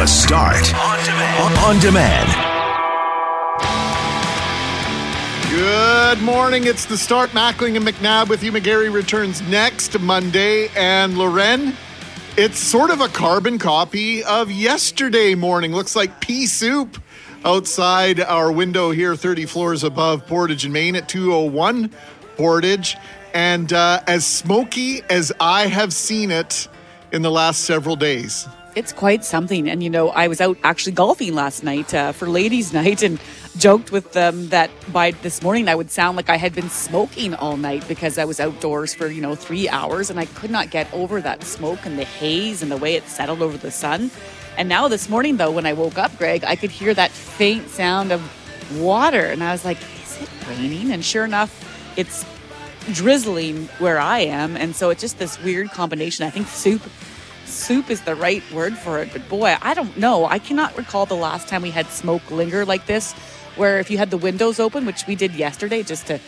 The Start on demand. On demand. Good morning. It's the start. Mackling and McNabb with you. McGarry returns next Monday. And Loren, it's sort of a carbon copy of yesterday morning. Looks like pea soup outside our window here, 30 floors above Portage and Main at 201 Portage. And uh, as smoky as I have seen it in the last several days. It's quite something. And, you know, I was out actually golfing last night uh, for ladies' night and joked with them that by this morning I would sound like I had been smoking all night because I was outdoors for, you know, three hours and I could not get over that smoke and the haze and the way it settled over the sun. And now this morning, though, when I woke up, Greg, I could hear that faint sound of water. And I was like, is it raining? And sure enough, it's drizzling where I am. And so it's just this weird combination. I think soup soup is the right word for it, but boy, I don't know. I cannot recall the last time we had smoke linger like this, where if you had the windows open, which we did yesterday just to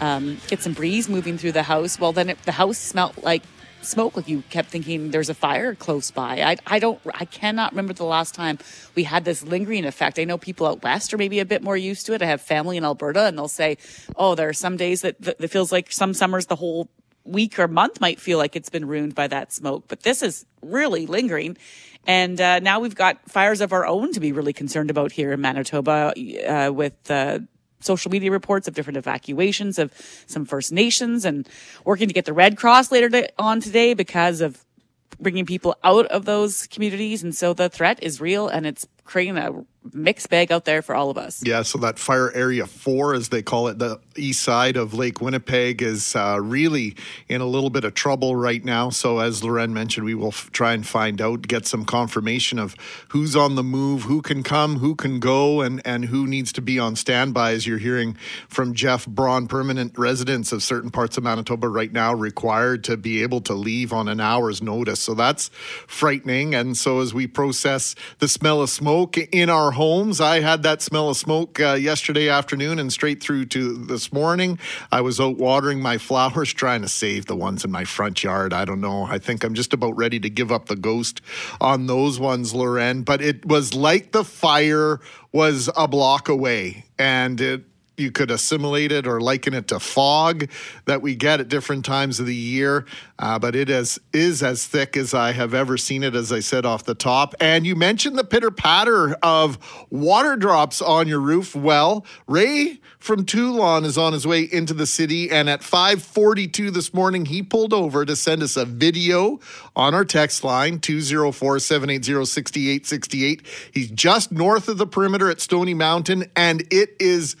um, get some breeze moving through the house, well, then it, the house smelled like smoke. Like you kept thinking there's a fire close by. I, I don't, I cannot remember the last time we had this lingering effect. I know people out west are maybe a bit more used to it. I have family in Alberta and they'll say, oh, there are some days that, that feels like some summers the whole week or month might feel like it's been ruined by that smoke, but this is really lingering. And uh, now we've got fires of our own to be really concerned about here in Manitoba uh, with uh, social media reports of different evacuations of some First Nations and working to get the Red Cross later on today because of bringing people out of those communities. And so the threat is real and it's creating a mixed bag out there for all of us. Yeah, so that fire area four, as they call it, the east side of Lake Winnipeg, is uh, really in a little bit of trouble right now. So, as Loren mentioned, we will f- try and find out, get some confirmation of who's on the move, who can come, who can go, and, and who needs to be on standby. As you're hearing from Jeff Braun, permanent residents of certain parts of Manitoba right now required to be able to leave on an hour's notice. So, that's frightening. And so, as we process the smell of smoke in our homes. I had that smell of smoke uh, yesterday afternoon and straight through to this morning. I was out watering my flowers, trying to save the ones in my front yard. I don't know. I think I'm just about ready to give up the ghost on those ones, Loren. But it was like the fire was a block away and it you could assimilate it or liken it to fog that we get at different times of the year. Uh, but it is, is as thick as I have ever seen it, as I said off the top. And you mentioned the pitter patter of water drops on your roof. Well, Ray from Teulon is on his way into the city, and at 5:42 this morning, he pulled over to send us a video on our text line 204-780-6868. He's just north of the perimeter at Stony Mountain, and it is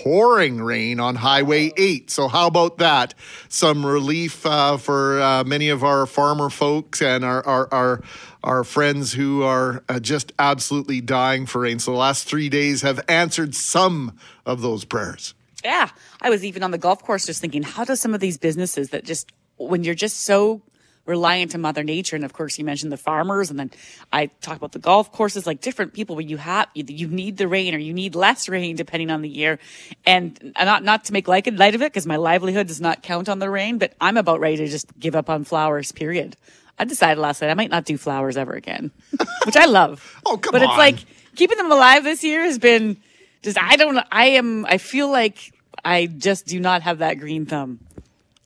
pouring rain on Highway 8. So, how about that? Some relief uh, for uh, many of our farmer folks and our, our, our, our friends who are uh, just absolutely dying for rain. So, the last three days have answered some of those prayers. Yeah. I was even on the golf course just thinking, how do some of these businesses that just, when you're just so reliant on Mother Nature. And of course, you mentioned the farmers, and then I talk about the golf courses, like different people where you have you, you need the rain or you need less rain depending on the year. And not not to make light of it because my livelihood does not count on the rain, but I'm about ready to just give up on flowers. Period. I decided last night I might not do flowers ever again, which I love. oh come but on! But it's like keeping them alive this year has been just I don't I am I feel like I just do not have that green thumb.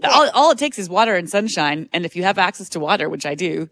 All, all it takes is water and sunshine. And if you have access to water, which I do,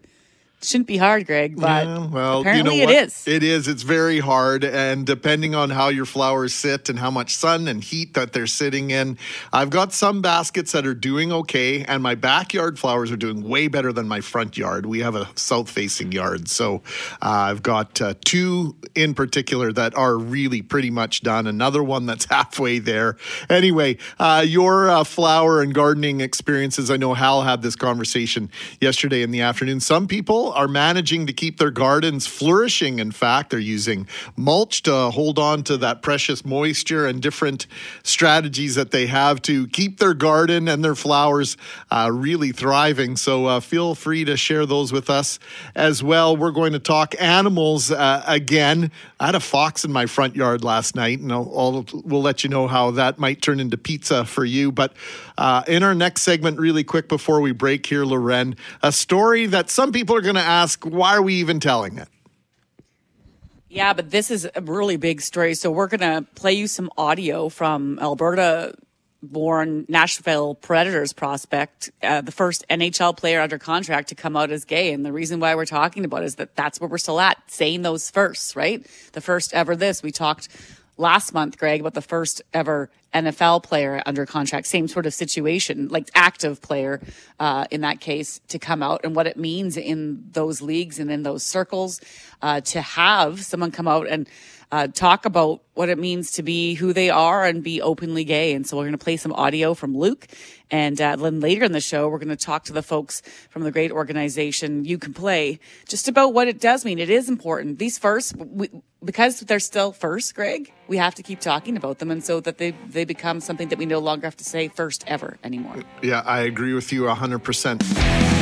shouldn't be hard, Greg, but yeah, well, apparently you know it is. It is. It's very hard. And depending on how your flowers sit and how much sun and heat that they're sitting in, I've got some baskets that are doing okay. And my backyard flowers are doing way better than my front yard. We have a south facing yard. So uh, I've got uh, two in particular that are really pretty much done. Another one that's halfway there. Anyway, uh, your uh, flower and gardening experiences. I know Hal had this conversation yesterday in the afternoon. Some people are managing to keep their gardens flourishing. In fact, they're using mulch to hold on to that precious moisture and different strategies that they have to keep their garden and their flowers uh, really thriving. So uh, feel free to share those with us as well. We're going to talk animals uh, again. I had a fox in my front yard last night, and I'll, I'll, we'll let you know how that might turn into pizza for you. But uh, in our next segment, really quick before we break here, Loren, a story that some people are going to ask, why are we even telling it? Yeah, but this is a really big story. So we're going to play you some audio from Alberta born Nashville Predators prospect, uh, the first NHL player under contract to come out as gay. And the reason why we're talking about it is that that's where we're still at, saying those firsts, right? The first ever this. We talked last month, Greg, about the first ever NFL player under contract, same sort of situation, like active player uh, in that case, to come out and what it means in those leagues and in those circles uh, to have someone come out and uh, talk about what it means to be who they are and be openly gay. And so we're going to play some audio from Luke. And uh, then later in the show, we're going to talk to the folks from the great organization You Can Play just about what it does mean. It is important. These first, we, because they're still first, Greg, we have to keep talking about them. And so that they, they become something that we no longer have to say first ever anymore. Yeah, I agree with you 100%.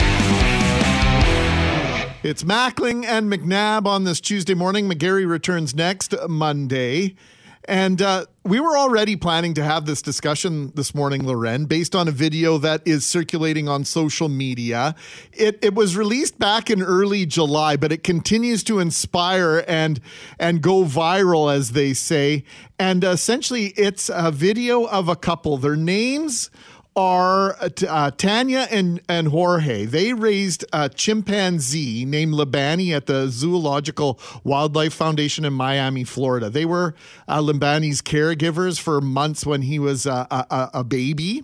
It's Mackling and McNabb on this Tuesday morning. McGarry returns next Monday. And uh, we were already planning to have this discussion this morning, Loren, based on a video that is circulating on social media. It, it was released back in early July, but it continues to inspire and and go viral, as they say. And essentially, it's a video of a couple. Their names are uh, uh, Tanya and, and Jorge. They raised a chimpanzee named Limbani at the Zoological Wildlife Foundation in Miami, Florida. They were uh, Limbani's caregivers for months when he was uh, a, a baby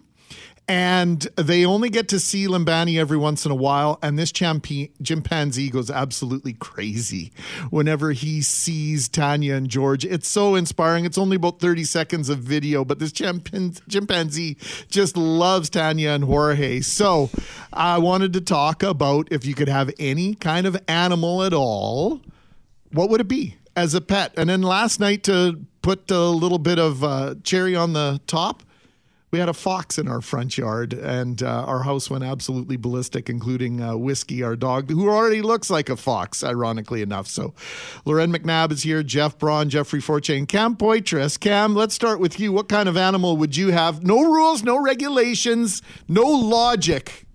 and they only get to see Limbani every once in a while. And this chimpanzee goes absolutely crazy whenever he sees Tanya and George. It's so inspiring. It's only about 30 seconds of video, but this chimpanzee just loves Tanya and Jorge. So I wanted to talk about if you could have any kind of animal at all, what would it be as a pet? And then last night, to put a little bit of uh, cherry on the top, we had a fox in our front yard, and uh, our house went absolutely ballistic, including uh, Whiskey, our dog, who already looks like a fox, ironically enough. So, Loren McNabb is here, Jeff Braun, Jeffrey Forte, and Cam Poitras. Cam, let's start with you. What kind of animal would you have? No rules, no regulations, no logic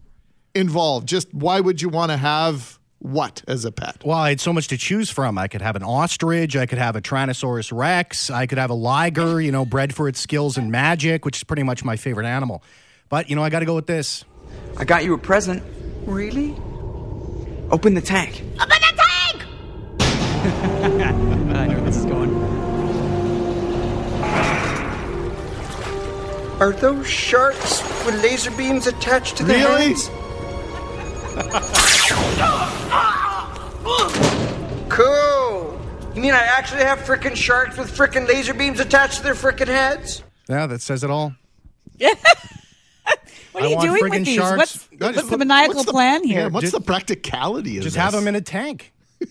involved. Just why would you want to have what as a pet? Well, I had so much to choose from. I could have an ostrich, I could have a Tyrannosaurus Rex, I could have a liger, you know, bred for its skills and magic, which is pretty much my favorite animal. But, you know, I got to go with this. I got you a present. Really? Open the tank. Open the tank! I know where this is going. Are those sharks with laser beams attached to their Really? heads? Cool. You mean I actually have frickin' sharks with frickin' laser beams attached to their frickin' heads? Yeah, that says it all. What I are you want doing friggin' with these? sharks. What's, Guys, what's the what- maniacal what's the- plan here? Yeah, what's Just- the practicality of Just this? have them in a tank.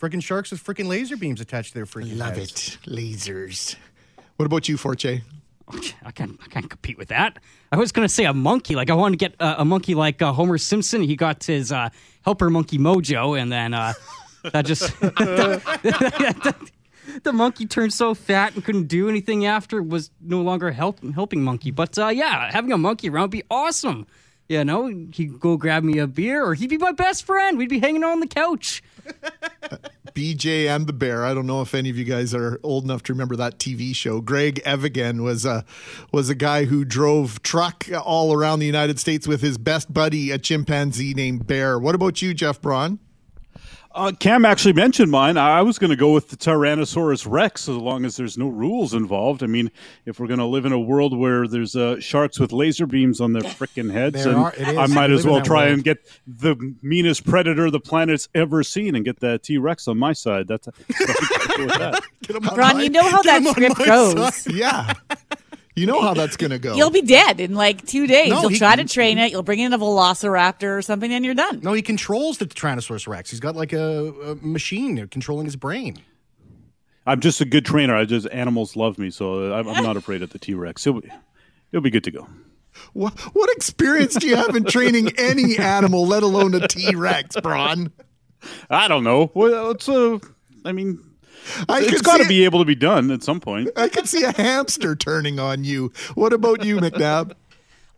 freaking sharks with freaking laser beams attached to their freaking heads. Love heads. it. Lasers. What about you, Forte? I can't, I can't compete with that. I was going to say a monkey. Like, I wanted to get uh, a monkey like uh, Homer Simpson. He got his uh, helper monkey mojo, and then uh, that just. the monkey turned so fat and couldn't do anything after, was no longer help, helping monkey. But uh, yeah, having a monkey around would be awesome. You know, he'd go grab me a beer, or he'd be my best friend. We'd be hanging on the couch. BJ and the Bear. I don't know if any of you guys are old enough to remember that TV show. Greg Evigan was a was a guy who drove truck all around the United States with his best buddy, a chimpanzee named Bear. What about you, Jeff Braun? Uh, Cam actually mentioned mine. I was going to go with the Tyrannosaurus Rex as long as there's no rules involved. I mean, if we're going to live in a world where there's uh, sharks with laser beams on their freaking heads, and are- I might as well try world. and get the meanest predator the planet's ever seen and get that T Rex on my side. That's so I'd with that. Get him on Ron, my- you know how that script goes. side. Yeah. You know how that's going to go. You'll be dead in like two days. No, you'll he try can- to train it. You'll bring in a velociraptor or something, and you're done. No, he controls the Tyrannosaurus Rex. He's got like a, a machine controlling his brain. I'm just a good trainer. I just animals love me, so I'm, I'm not afraid of the T Rex. It'll be, it'll be good to go. what, what experience do you have in training any animal, let alone a T Rex, Braun? I don't know. Well, it's a. I mean, I it's could got to be able to be done at some point. I could see a hamster turning on you. What about you, McNabb?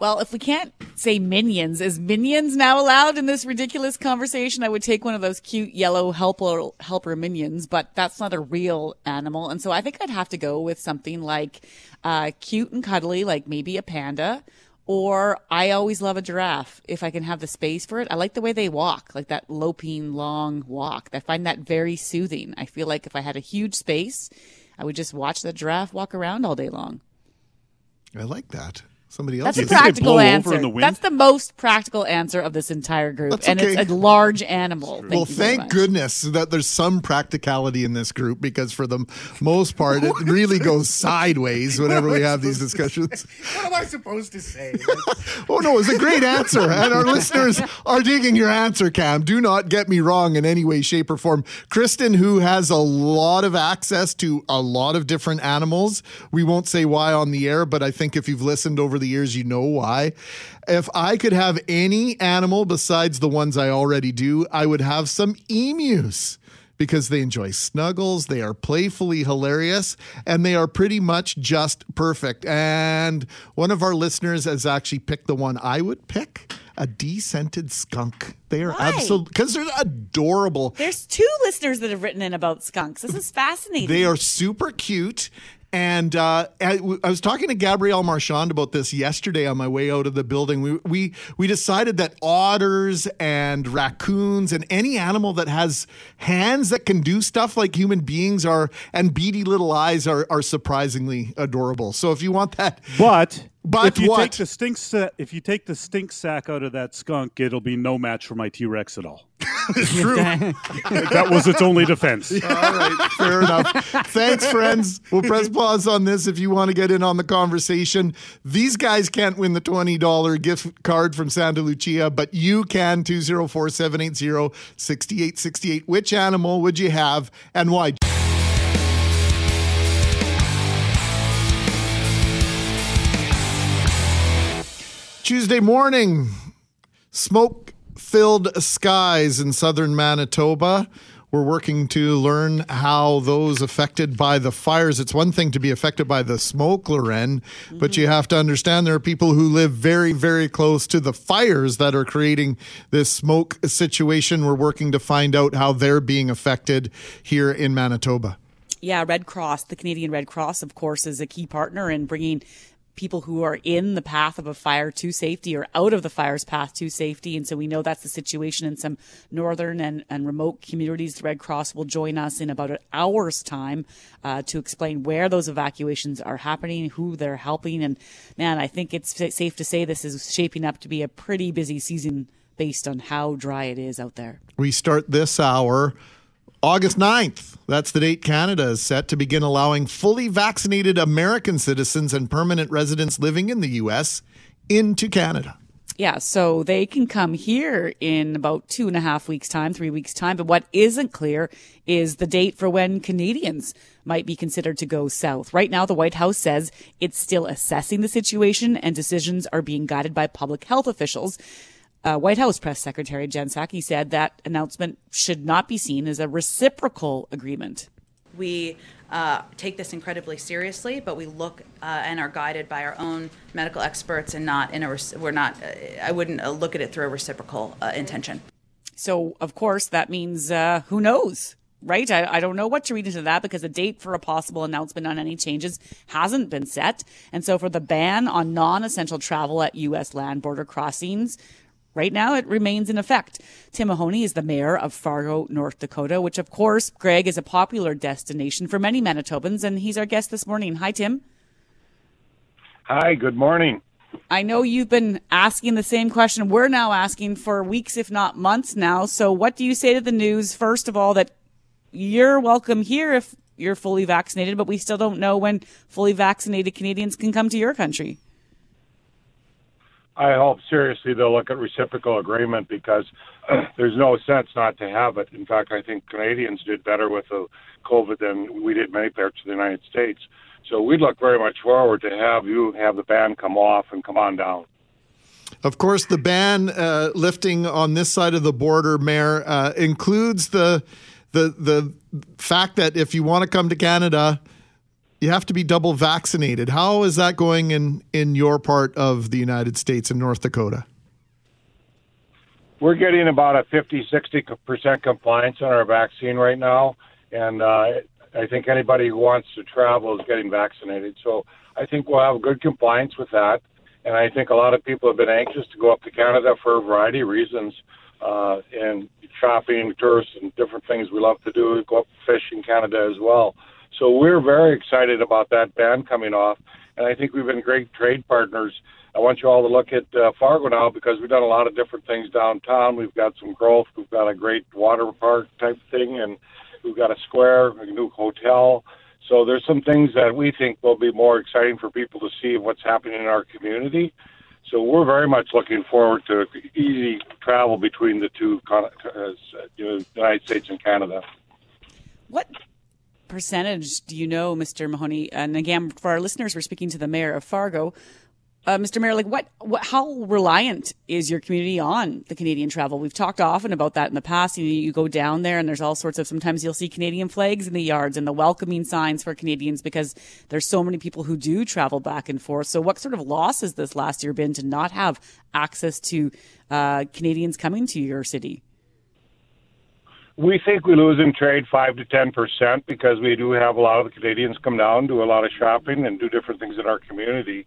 Well, if we can't say minions, is minions now allowed in this ridiculous conversation? I would take one of those cute yellow helper helper minions, but that's not a real animal, and so I think I'd have to go with something like uh, cute and cuddly, like maybe a panda. Or I always love a giraffe if I can have the space for it. I like the way they walk, like that loping long walk. I find that very soothing. I feel like if I had a huge space, I would just watch the giraffe walk around all day long. I like that. Somebody else. That's a think they blow practical answer. in the wind? That's the most practical answer of this entire group, That's and okay. it's a large animal. Thank well, thank goodness that there's some practicality in this group because for the most part, it really goes sideways whenever we have these discussions. What am I supposed to say? Oh no, it's a great answer, and our listeners are digging your answer, Cam. Do not get me wrong in any way, shape, or form. Kristen, who has a lot of access to a lot of different animals, we won't say why on the air, but I think if you've listened over the years, you know why. If I could have any animal besides the ones I already do, I would have some emus because they enjoy snuggles, they are playfully hilarious, and they are pretty much just perfect. And one of our listeners has actually picked the one I would pick a descented skunk. They are absolutely because they're adorable. There's two listeners that have written in about skunks. This is fascinating. They are super cute. And uh, I, I was talking to Gabrielle Marchand about this yesterday on my way out of the building. We, we we decided that otters and raccoons and any animal that has hands that can do stuff like human beings are and beady little eyes are are surprisingly adorable. So if you want that, But, But if you what? take the stink sa- if you take the stink sack out of that skunk, it'll be no match for my T Rex at all. it's true. that was its only defense. All right, fair enough. Thanks, friends. We'll press pause on this if you want to get in on the conversation. These guys can't win the $20 gift card from Santa Lucia, but you can 204 780 6868. Which animal would you have and why? Tuesday morning, smoke filled skies in southern Manitoba. We're working to learn how those affected by the fires. It's one thing to be affected by the smoke, Loren, but you have to understand there are people who live very, very close to the fires that are creating this smoke situation. We're working to find out how they're being affected here in Manitoba. Yeah, Red Cross, the Canadian Red Cross, of course, is a key partner in bringing people who are in the path of a fire to safety or out of the fire's path to safety. And so we know that's the situation in some northern and, and remote communities. The Red Cross will join us in about an hour's time uh, to explain where those evacuations are happening, who they're helping. And man, I think it's safe to say this is shaping up to be a pretty busy season based on how dry it is out there. We start this hour August 9th. That's the date Canada is set to begin allowing fully vaccinated American citizens and permanent residents living in the U.S. into Canada. Yeah, so they can come here in about two and a half weeks' time, three weeks' time. But what isn't clear is the date for when Canadians might be considered to go south. Right now, the White House says it's still assessing the situation and decisions are being guided by public health officials. Uh, White House press secretary Jen Psaki said that announcement should not be seen as a reciprocal agreement. We uh, take this incredibly seriously, but we look uh, and are guided by our own medical experts, and not in a. We're not. Uh, I wouldn't uh, look at it through a reciprocal uh, intention. So, of course, that means uh, who knows, right? I, I don't know what to read into that because a date for a possible announcement on any changes hasn't been set. And so, for the ban on non essential travel at U.S. land border crossings, right now it remains in effect. Tim Mahoney is the mayor of Fargo, North Dakota, which, of course, Greg is a popular destination for many Manitobans. And he's our guest this morning. Hi, Tim. Hi, good morning. I know you've been asking the same question. We're now asking for weeks, if not months now. So, what do you say to the news, first of all, that you're welcome here if you're fully vaccinated, but we still don't know when fully vaccinated Canadians can come to your country? I hope seriously they'll look at reciprocal agreement because there's no sense not to have it. In fact, I think Canadians did better with the COVID than we did many parts of the United States. So we'd look very much forward to have you have the ban come off and come on down. Of course, the ban uh, lifting on this side of the border, Mayor, uh, includes the the the fact that if you want to come to Canada, you have to be double vaccinated. How is that going in in your part of the United States in North Dakota? We're getting about a 50, 60% compliance on our vaccine right now. And uh, I think anybody who wants to travel is getting vaccinated. So I think we'll have good compliance with that. And I think a lot of people have been anxious to go up to Canada for a variety of reasons. Uh, and shopping, tourists, and different things we love to do. Go up fish in Canada as well. So we're very excited about that ban coming off. And I think we've been great trade partners. I want you all to look at uh, Fargo now because we've done a lot of different things downtown. We've got some growth. We've got a great water park type thing, and we've got a square, a new hotel. So there's some things that we think will be more exciting for people to see what's happening in our community. So we're very much looking forward to easy travel between the two, uh, United States and Canada. What percentage do you know, Mr. Mahoney? And again, for our listeners, we're speaking to the mayor of Fargo. Uh, Mr. Mayor, like what, what, how reliant is your community on the Canadian travel? We've talked often about that in the past. You, you go down there and there's all sorts of, sometimes you'll see Canadian flags in the yards and the welcoming signs for Canadians because there's so many people who do travel back and forth. So what sort of loss has this last year been to not have access to, uh, Canadians coming to your city? We think we lose in trade five to ten percent because we do have a lot of the Canadians come down, do a lot of shopping, and do different things in our community.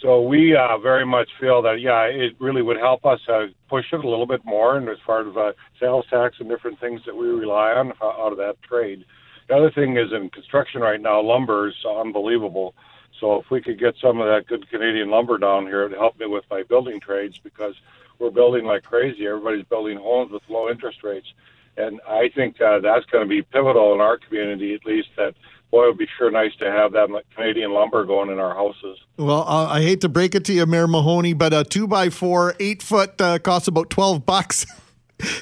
So we uh, very much feel that yeah, it really would help us uh, push it a little bit more, and as far as uh, sales tax and different things that we rely on out of that trade. The other thing is in construction right now, lumber is unbelievable. So if we could get some of that good Canadian lumber down here, it'd help me with my building trades because we're building like crazy. Everybody's building homes with low interest rates, and I think uh, that's going to be pivotal in our community, at least that boy, it would be sure nice to have that Canadian lumber going in our houses. Well, uh, I hate to break it to you, Mayor Mahoney, but a two by four, eight foot uh, costs about twelve bucks.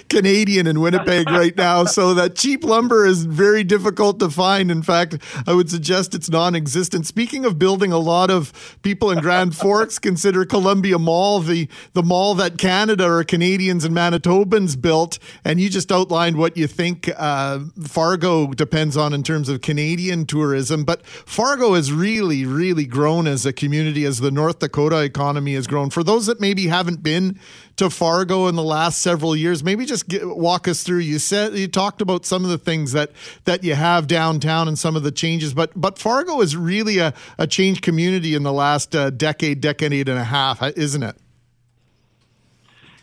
Canadian in Winnipeg right now. So that cheap lumber is very difficult to find. In fact, I would suggest it's non existent. Speaking of building, a lot of people in Grand Forks consider Columbia Mall the, the mall that Canada or Canadians and Manitobans built. And you just outlined what you think uh, Fargo depends on in terms of Canadian tourism. But Fargo has really, really grown as a community as the North Dakota economy has grown. For those that maybe haven't been to Fargo in the last several years. Maybe just get, walk us through. You said you talked about some of the things that that you have downtown and some of the changes, but but Fargo is really a, a changed community in the last uh, decade, decade and a half, isn't it?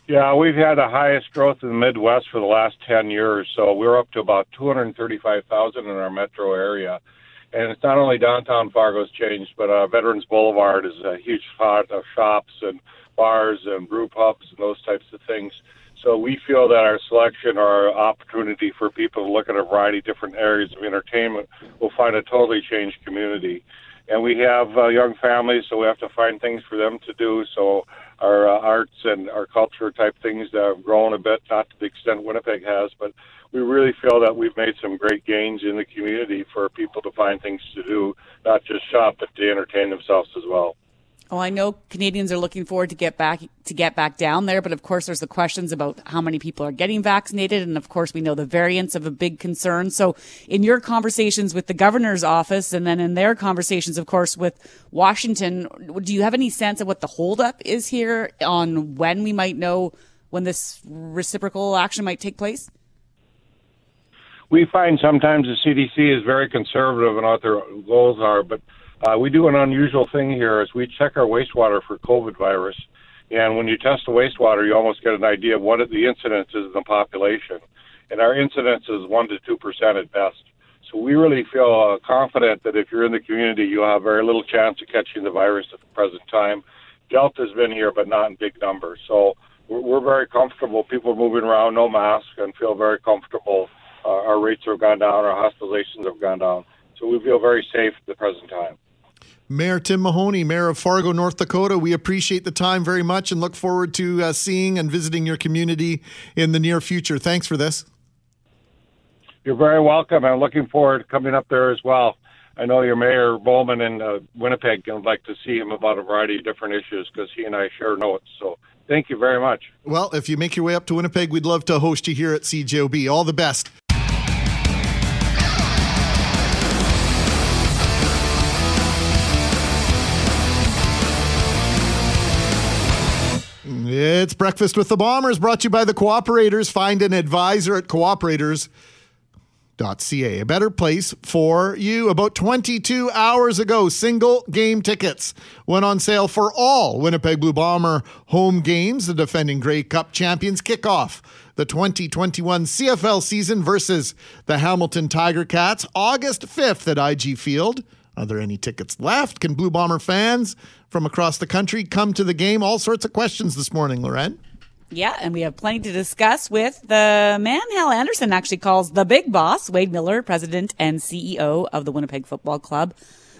Yeah, we've had the highest growth in the Midwest for the last 10 years. So we're up to about 235,000 in our metro area. And it's not only downtown Fargo's changed, but uh, Veterans Boulevard is a huge spot of shops and bars and brew pubs and those types of things. So we feel that our selection or our opportunity for people to look at a variety of different areas of entertainment will find a totally changed community. And we have uh, young families, so we have to find things for them to do. So our uh, arts and our culture type things have grown a bit, not to the extent Winnipeg has, but we really feel that we've made some great gains in the community for people to find things to do, not just shop, but to entertain themselves as well. Oh, I know Canadians are looking forward to get back to get back down there, but of course there's the questions about how many people are getting vaccinated, and of course we know the variants of a big concern. So, in your conversations with the governor's office, and then in their conversations, of course, with Washington, do you have any sense of what the holdup is here on when we might know when this reciprocal action might take place? We find sometimes the CDC is very conservative in what their goals are, but uh, we do an unusual thing here is we check our wastewater for COVID virus. And when you test the wastewater, you almost get an idea of what the incidence is in the population. And our incidence is 1% to 2% at best. So we really feel uh, confident that if you're in the community, you'll have very little chance of catching the virus at the present time. Delta's been here, but not in big numbers. So we're, we're very comfortable. People are moving around, no mask, and feel very comfortable. Uh, our rates have gone down, our hospitalizations have gone down. So we feel very safe at the present time. Mayor Tim Mahoney, Mayor of Fargo, North Dakota, we appreciate the time very much and look forward to uh, seeing and visiting your community in the near future. Thanks for this. You're very welcome. I'm looking forward to coming up there as well. I know your Mayor Bowman in uh, Winnipeg would like to see him about a variety of different issues because he and I share notes. So thank you very much. Well, if you make your way up to Winnipeg, we'd love to host you here at CJOB. All the best. It's Breakfast with the Bombers brought to you by the Cooperators. Find an advisor at Cooperators. Ca, a better place for you. About 22 hours ago, single game tickets went on sale for all Winnipeg Blue Bomber home games. The defending Grey Cup champions kick off the 2021 CFL season versus the Hamilton Tiger Cats August 5th at IG Field. Are there any tickets left? Can Blue Bomber fans from across the country come to the game? All sorts of questions this morning, Loren. Yeah, and we have plenty to discuss with the man Hal Anderson actually calls the big boss, Wade Miller, president and CEO of the Winnipeg Football Club.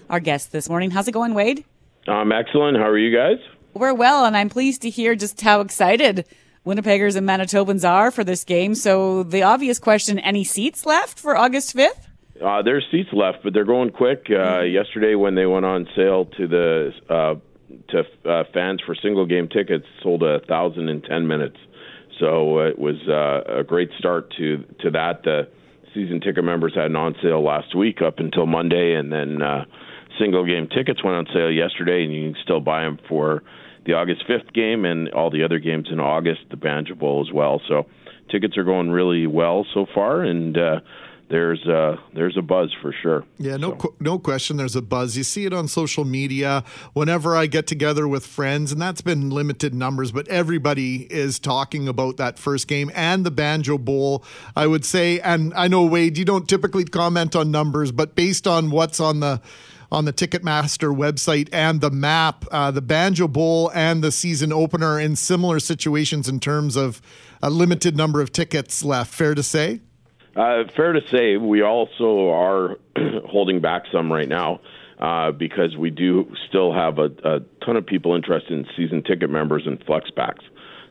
Our guest this morning. How's it going, Wade? I'm excellent. How are you guys? We're well, and I'm pleased to hear just how excited Winnipeggers and Manitobans are for this game. So, the obvious question any seats left for August 5th? Uh, there's seats left, but they're going quick. Uh, yesterday, when they went on sale to the uh, to uh, fans for single game tickets, sold a thousand in ten minutes. So uh, it was uh, a great start to to that. The season ticket members had an on sale last week up until Monday, and then uh, single game tickets went on sale yesterday, and you can still buy them for the August 5th game and all the other games in August, the Banjo Bowl as well. So tickets are going really well so far, and uh, there's uh, there's a buzz for sure. Yeah, no So- qu- no question. There's a buzz. You see it on social media whenever I get together with friends, and that's been limited numbers, but everybody is talking about that first game and the Banjo Bowl. I would say, and I know Wade, you don't typically comment on numbers, but based on what's on the on the Ticketmaster website and the map, uh, the Banjo Bowl and the season opener in similar situations in terms of a limited number of tickets left. Fair to say. Uh, fair to say, we also are holding back some right now uh, because we do still have a, a ton of people interested in season ticket members and flex packs.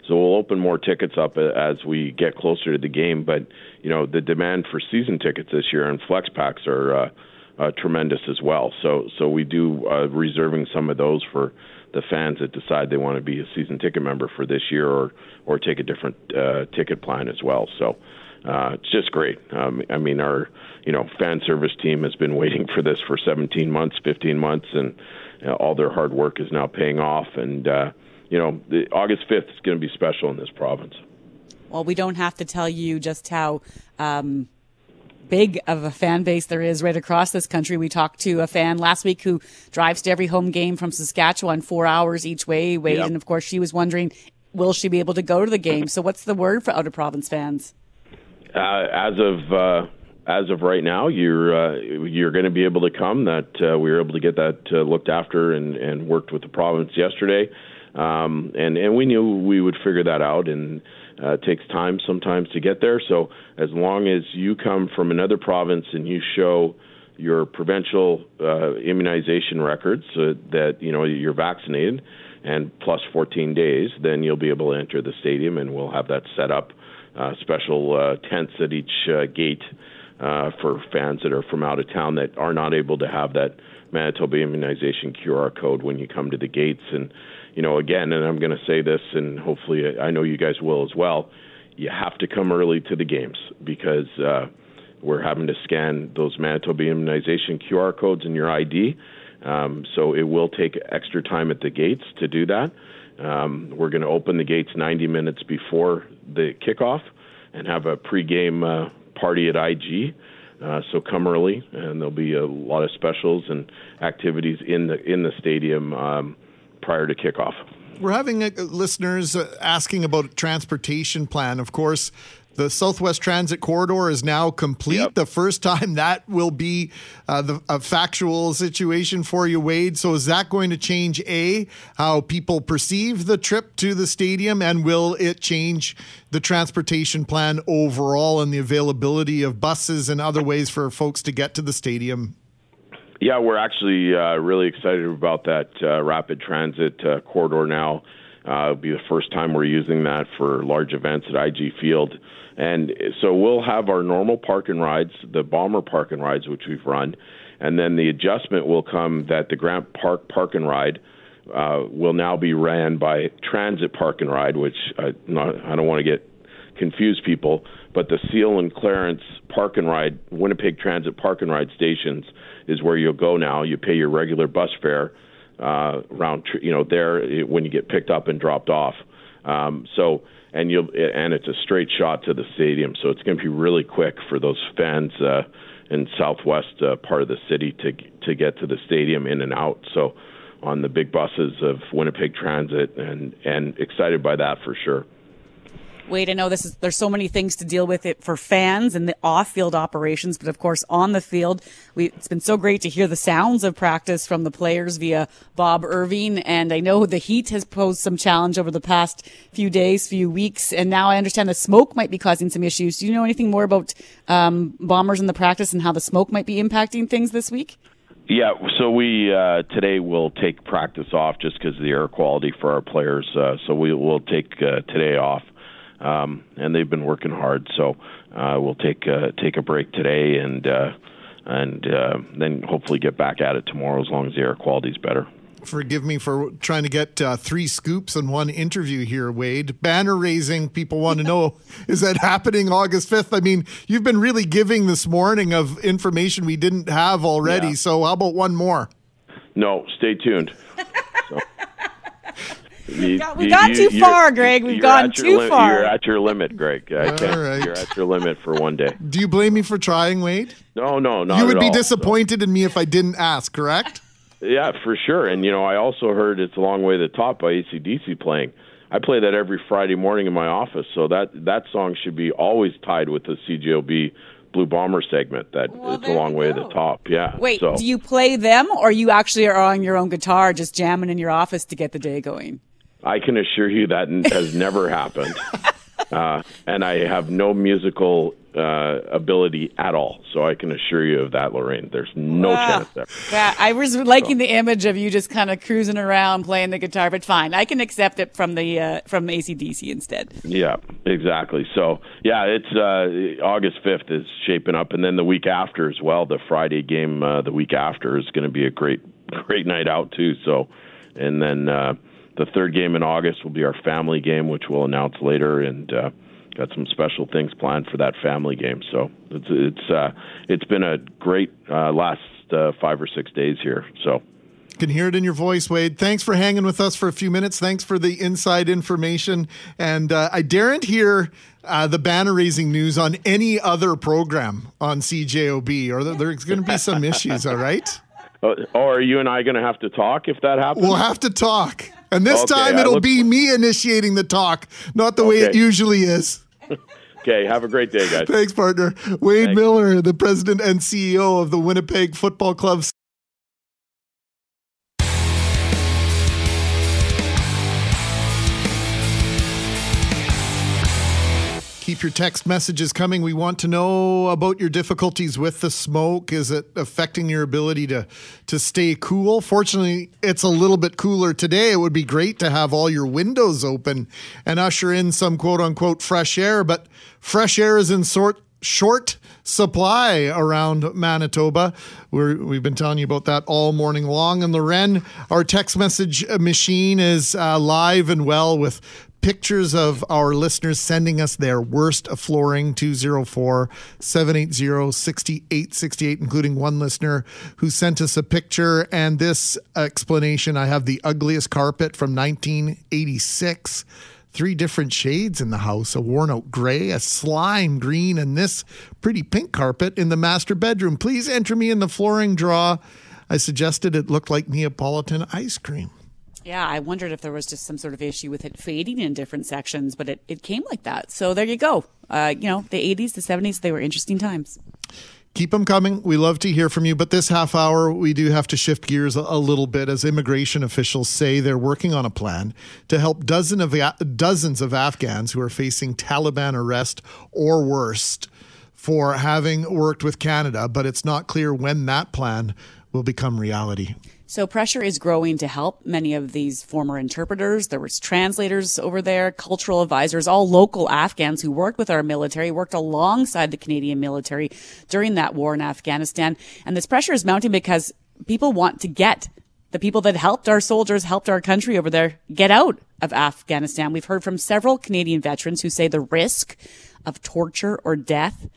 So we'll open more tickets up as we get closer to the game. But you know, the demand for season tickets this year and flex packs are uh, uh, tremendous as well. So so we do uh, reserving some of those for the fans that decide they want to be a season ticket member for this year or or take a different uh, ticket plan as well. So uh, it's just great. Um, I mean, our you know fan service team has been waiting for this for 17 months, 15 months, and you know, all their hard work is now paying off. And uh, you know, the, August 5th is going to be special in this province. Well, we don't have to tell you just how um, big of a fan base there is right across this country. We talked to a fan last week who drives to every home game from Saskatchewan four hours each way. Wade, Yep. and of course, she was wondering, will she be able to go to the game? So, what's the word for out of province fans? Uh, as of uh, as of right now, you're uh, you're going to be able to come. That uh, we were able to get that uh, looked after and, and worked with the province yesterday, um, and and we knew we would figure that out. And uh, it takes time sometimes to get there. So as long as you come from another province and you show your provincial immunization records that you know you're vaccinated and plus 14 days, then you'll be able to enter the stadium, and we'll have that set up. Uh, special uh, tents at each uh, gate uh, for fans that are from out of town that are not able to have that Manitoba immunization QR code when you come to the gates. And you know, again, and I'm going to say this, and hopefully, I know you guys will as well. You have to come early to the games because uh, we're having to scan those Manitoba immunization QR codes in your ID. Um, so it will take extra time at the gates to do that. Um, we're going to open the gates 90 minutes before the kickoff and have a pregame uh, party at IG. Uh, so come early, and there'll be a lot of specials and activities in the in the stadium um, prior to kickoff. We're having uh, listeners uh, asking about transportation plan. Of course, the Southwest Transit Corridor is now complete. The first time that will be uh, the, a factual situation for you, Wade. So, is that going to change A, how people perceive the trip to the stadium, and will it change the transportation plan overall and the availability of buses and other ways for folks to get to the stadium? Yeah, we're actually uh, really excited about that uh, rapid transit uh, corridor now. Uh, it'll be the first time we're using that for large events at IG Field. And so we'll have our normal park and rides, the bomber park and rides, which we've run. And then the adjustment will come that the Grant Park Park and Ride uh, will now be ran by Transit Park and Ride, which I, not, I don't want to get confuse people, but the Seel and Clarence Park and Ride, Winnipeg Transit Park and Ride stations is where you'll go now. You pay your regular bus fare uh, around, you know, there when you get picked up and dropped off. Um, so and you'll and it's a straight shot to the stadium, so it's going to be really quick for those fans uh, in southwest uh, part of the city to to get to the stadium in and out. So on the big buses of Winnipeg Transit, and and excited by that for sure. Wade, I know this is there's so many things to deal with it for fans and the off-field operations, but of course on the field, we, it's been so great to hear the sounds of practice from the players via Bob Irving, and I know the heat has posed some challenge over the past few days, few weeks, and now I understand the smoke might be causing some issues. Do you know anything more about um, bombers in the practice and how the smoke might be impacting things this week? Yeah, so we uh, today will take practice off just because of the air quality for our players. Uh, so we will take uh, today off um, and they've been working hard. So uh, we'll take uh, take a break today, and uh, and uh, then hopefully get back at it tomorrow as long as the air quality is better. Forgive me for trying to get uh, three scoops in one interview here, Wade. Banner raising, people want to know, is that happening August 5th? I mean, you've been really giving this morning of information we didn't have already. Yeah. So, how about one more? No, stay tuned. So. We got, we got too far, Greg. We've gone too li- far. You're at your limit, Greg. I can't, right. You're at your limit for one day. Do you blame me for trying, Wade? No, no, not you would at be all. disappointed in me if I didn't ask, correct? Yeah, for sure. And you know, I also heard "It's a Long Way to the Top" by ACDC playing. I play that every Friday morning in my office, so that that song should be always tied with the CJOB Blue Bomber segment. That Well, "It's a Long you Way to the Top." Yeah. Wait, so, do you play them, or you actually are on your own guitar, just jamming in your office to get the day going? I can assure you that has never happened. Uh, and I have no musical uh, ability at all. So I can assure you of that, Lorraine. There's no Wow. chance there. Yeah, I was liking the image of you just kind of cruising around playing the guitar, but fine, I can accept it from the uh, from ACDC instead. Yeah, exactly. So yeah, it's uh, August fifth is shaping up, and then the week after as well. The Friday game uh, the week after is going to be a great great night out too. So, and then uh, the third game in August will be our family game, which we'll announce later, and uh, got some special things planned for that family game. So it's it's uh, it's been a great uh, last uh, five or six days here. So. Can hear it in your voice, Wade. Thanks for hanging with us for a few minutes. Thanks for the inside information. And uh, I daren't hear uh, the banner raising news on any other program on CJOB, or there's going to be some issues. All right, or are you and I going to have to talk if that happens? we'll have to talk. And this Okay, time it'll be me initiating the talk, not the way it usually is. Okay, have a great day, guys. Thanks, partner. Wade Thanks. Miller, the president and CEO of the Winnipeg Football Club. Your text messages coming. We want to know about your difficulties with the smoke. Is it affecting your ability to to stay cool? Fortunately, it's a little bit cooler today. It would be great to have all your windows open and usher in some quote unquote fresh air, but fresh air is in sort short supply around Manitoba. We're, we've been telling you about that all morning long. And Loren, our text message machine is uh, live and well with pictures of our listeners sending us their worst flooring 204 780 6868 including one listener who sent us a picture and this explanation i have the ugliest carpet from 1986 three different shades in the house a worn out gray, a slime green, and this pretty pink carpet in the master bedroom. Please enter me in the flooring draw. I suggested it looked like Neapolitan ice cream. Yeah, I wondered if there was just some sort of issue with it fading in different sections, but it, it came like that. So there you go. Uh, you know, the 80s, the 70s, they were interesting times. Keep them coming. We love to hear from you. But this half hour, we do have to shift gears a, little bit as immigration officials say they're working on a plan to help dozen of, dozens of Afghans who are facing Taliban arrest or worse for having worked with Canada. But it's not clear when that plan will become reality. So pressure is growing to help many of these former interpreters. There was translators over there, cultural advisors, all local Afghans who worked with our military, worked alongside the Canadian military during that war in Afghanistan. And this pressure is mounting because people want to get the people that helped our soldiers, helped our country over there get out of Afghanistan. We've heard from several Canadian veterans who say the risk of torture or death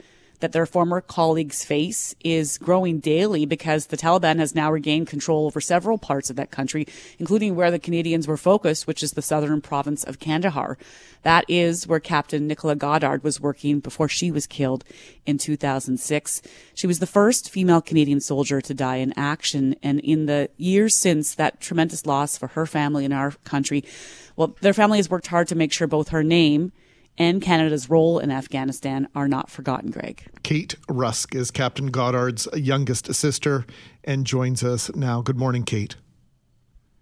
that their former colleagues face is growing daily because the Taliban has now regained control over several parts of that country, including where the Canadians were focused, which is the southern province of Kandahar. That is where Captain Nichola Goddard was working before she was killed in 2006. She was the first female Canadian soldier to die in action. And in the years since that tremendous loss for her family and our country, well, their family has worked hard to make sure both her name and Canada's role in Afghanistan are not forgotten, Greg. Kate Rusk is Captain Goddard's youngest sister and joins us now. Good morning, Kate.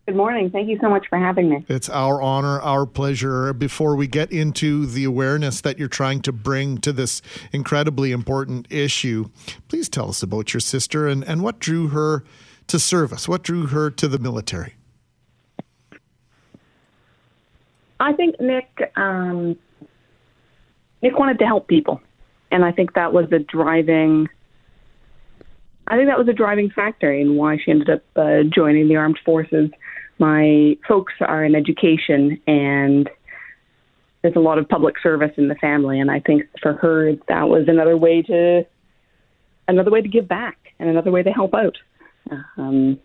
Good morning. Thank you so much for having me. It's our honor, our pleasure. Before we get into the awareness that you're trying to bring to this incredibly important issue, please tell us about your sister and, and what drew her to service, what drew her to the military. I think Nick um, Nick wanted to help people, and I think that was a driving. I think that was a driving factor in why she ended up uh, joining the armed forces my folks are in education and there's a lot of public service in the family and I think for her that was another way to another way to give back and another way to help out. Um,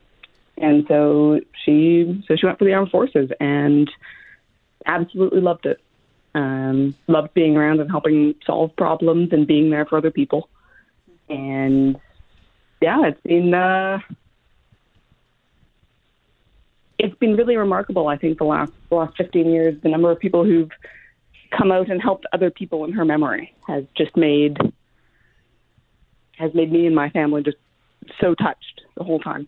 and so she so she went for the armed forces and absolutely loved it. Um, loved being around and helping solve problems and being there for other people. And yeah, it's been uh, it's been really remarkable. I think the last the last 15 years, the number of people who've come out and helped other people in her memory has just made has made me and my family just so touched the whole time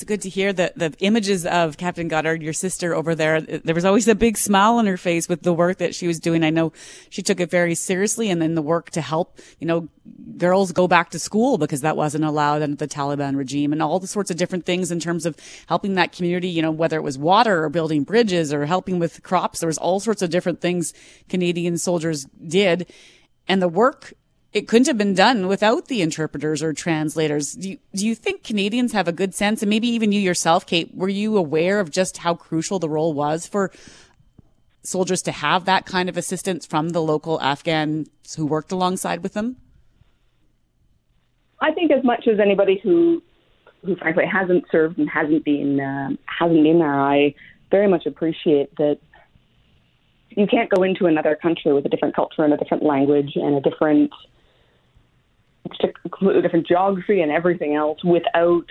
it's good to hear the, the images of Captain Goddard, your sister over there. There was always a big smile on her face with the work that she was doing. I know she took it very seriously and then the work to help, you know, girls go back to school because that wasn't allowed under the Taliban regime and all the sorts of different things in terms of helping that community, you know, whether it was water or building bridges or helping with crops. There was all sorts of different things Canadian soldiers did. And the work it couldn't have been done without the interpreters or translators. Do you, do you think Canadians have a good sense, and maybe even you yourself, Kate, were you aware of just how crucial the role was for soldiers to have that kind of assistance from the local Afghans who worked alongside with them? I think as much as anybody who, who frankly hasn't served and hasn't been uh, hasn't been there, I very much appreciate that you can't go into another country with a different culture and a different language and a different a completely different geography and everything else without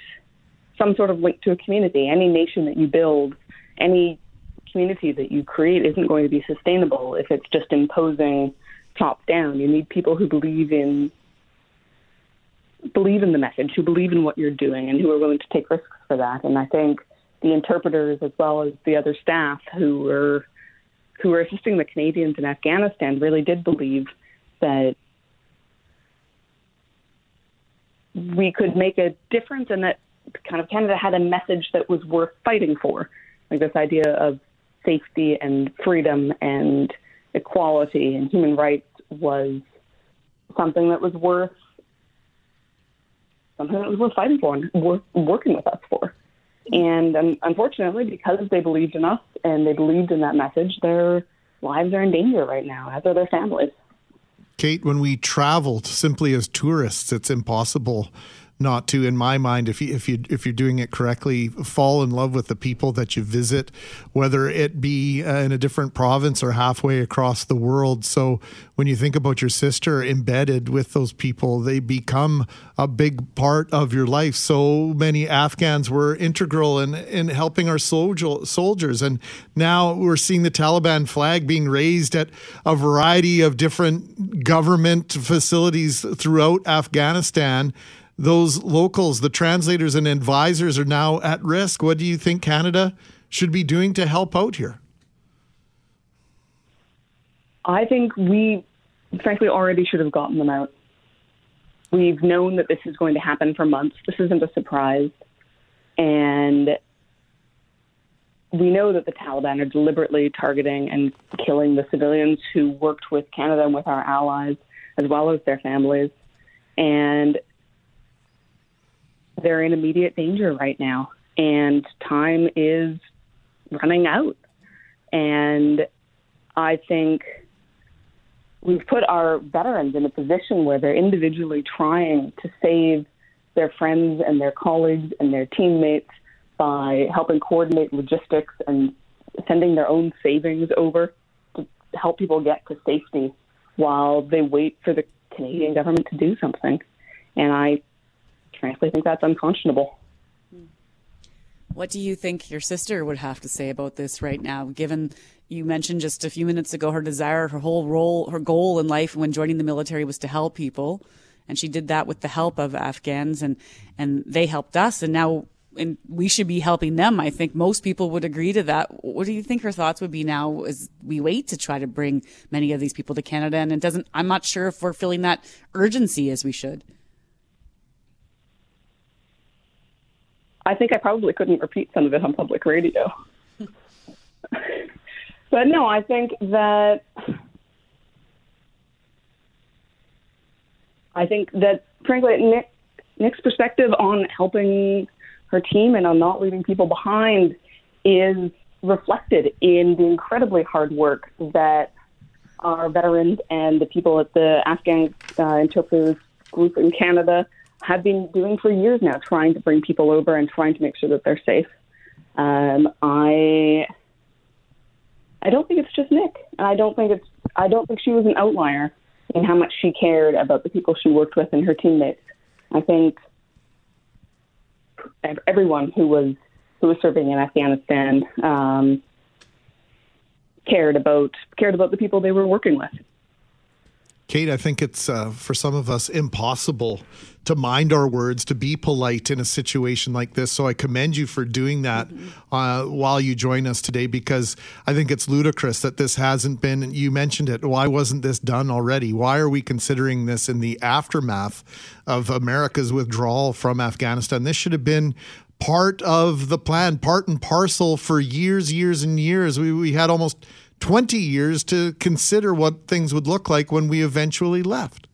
some sort of link to a community. Any nation that you build, any community that you create isn't going to be sustainable if it's just imposing top down. You need people who believe in believe in the message, who believe in what you're doing and who are willing to take risks for that. And I think the interpreters as well as the other staff who were who were assisting the Canadians in Afghanistan really did believe that we could make a difference and that kind of Canada had a message that was worth fighting for. Like this idea of safety and freedom and equality and human rights was something that was worth something that was worth fighting for and worth working with us for. And um, unfortunately, because they believed in us and they believed in that message, their lives are in danger right now, as are their families. Kate, when we traveled simply as tourists, it's impossible not to, in my mind, if you if you if you're doing it correctly, fall in love with the people that you visit, whether it be uh, in a different province or halfway across the world. So when you think about your sister embedded with those people, they become a big part of your life. So many Afghans were integral in in helping our soldier, soldiers, and now we're seeing the Taliban flag being raised at a variety of different government facilities throughout Afghanistan those locals, the translators and advisors, are now at risk. What do you think Canada should be doing to help out here? I think we, frankly, already should have gotten them out. We've known that this is going to happen for months. This isn't a surprise. And we know that the Taliban are deliberately targeting and killing the civilians who worked with Canada and with our allies, as well as their families. And they're in immediate danger right now, and time is running out. And I think we've put our veterans in a position where they're individually trying to save their friends and their colleagues and their teammates by helping coordinate logistics and sending their own savings over to help people get to safety while they wait for the Canadian government to do something. And I frankly I think that's unconscionable. What do you think your sister would have to say about this right now, given you mentioned just a few minutes ago her desire, her whole role, her goal in life when joining the military was to help people, and she did that with the help of Afghans, and and they helped us, and now and we should be helping them. I think most people would agree to that. What do you think her thoughts would be now as we wait to try to bring many of these people to Canada? And it doesn't. I'm not sure if we're feeling that urgency as we should. I think I probably couldn't repeat some of it on public radio. but no, I think that I think that frankly Nick Nick's perspective on helping her team and on not leaving people behind is reflected in the incredibly hard work that our veterans and the people at the Afghan uh, interpreters group in Canada have been doing for years now, trying to bring people over and trying to make sure that they're safe. Um, I I don't think it's just Nick, and I don't think it's I don't think she was an outlier in how much she cared about the people she worked with and her teammates. I think everyone who was who was serving in Afghanistan um, cared about cared about the people they were working with. Kate, I think it's uh, for some of us impossible to mind our words, to be polite in a situation like this. So I commend you for doing that uh, while you join us today because I think it's ludicrous that this hasn't been, you mentioned it, why wasn't this done already? Why are we considering this in the aftermath of America's withdrawal from Afghanistan? This should have been part of the plan, part and parcel for years, years, and years. We, we had almost 20 years to consider what things would look like when we eventually left.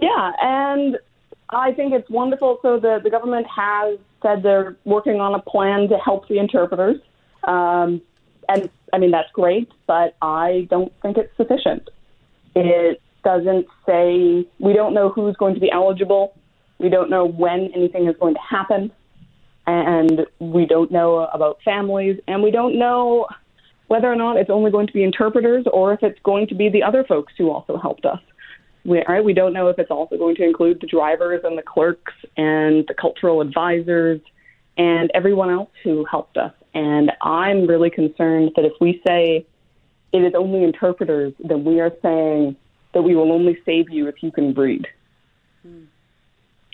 Yeah, and I think it's wonderful. So the, the government has said they're working on a plan to help the interpreters. Um, and I mean, that's great, but I don't think it's sufficient. It doesn't say, we don't know who's going to be eligible. We don't know when anything is going to happen. And we don't know about families. And we don't know whether or not it's only going to be interpreters or if it's going to be the other folks who also helped us. We, right, we don't know if it's also going to include the drivers and the clerks and the cultural advisors and everyone else who helped us. And I'm really concerned that if we say it is only interpreters, then we are saying that we will only save you if you can read. Hmm.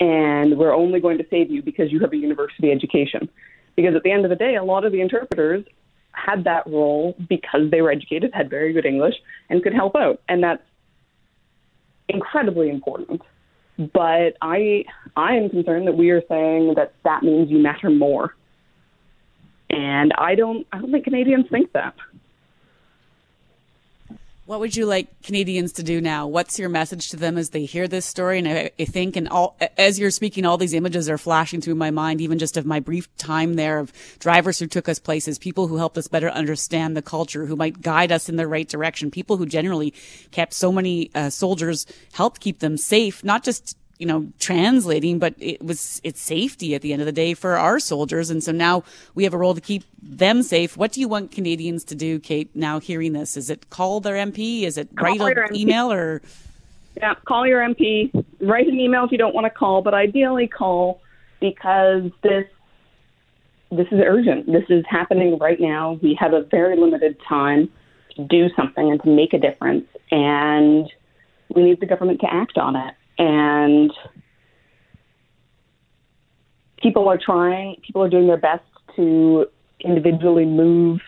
And we're only going to save you because you have a university education. Because at the end of the day, a lot of the interpreters had that role because they were educated, had very good English, and could help out. And that's incredibly important. But I I am concerned that we are saying that that means you matter more. And I don't I don't think Canadians think that. What would you like Canadians to do now? What's your message to them as they hear this story? And I, I, think, and all as you're speaking, all these images are flashing through my mind, even just of my brief time there of drivers who took us places, people who helped us better understand the culture, who might guide us in the right direction, people who generally kept so many uh, soldiers, helped keep them safe, not just you know, translating, but it was, it's safety at the end of the day for our soldiers. And so now we have a role to keep them safe. What do you want Canadians to do, Kate, now hearing this? Is it call their MP? Is it write an email or? Yeah, call your MP. Write an email if you don't want to call, but ideally call because this this is urgent. This is happening right now. We have a very limited time to do something and to make a difference, and we need the government to act on it and people are trying, people are doing their best to individually move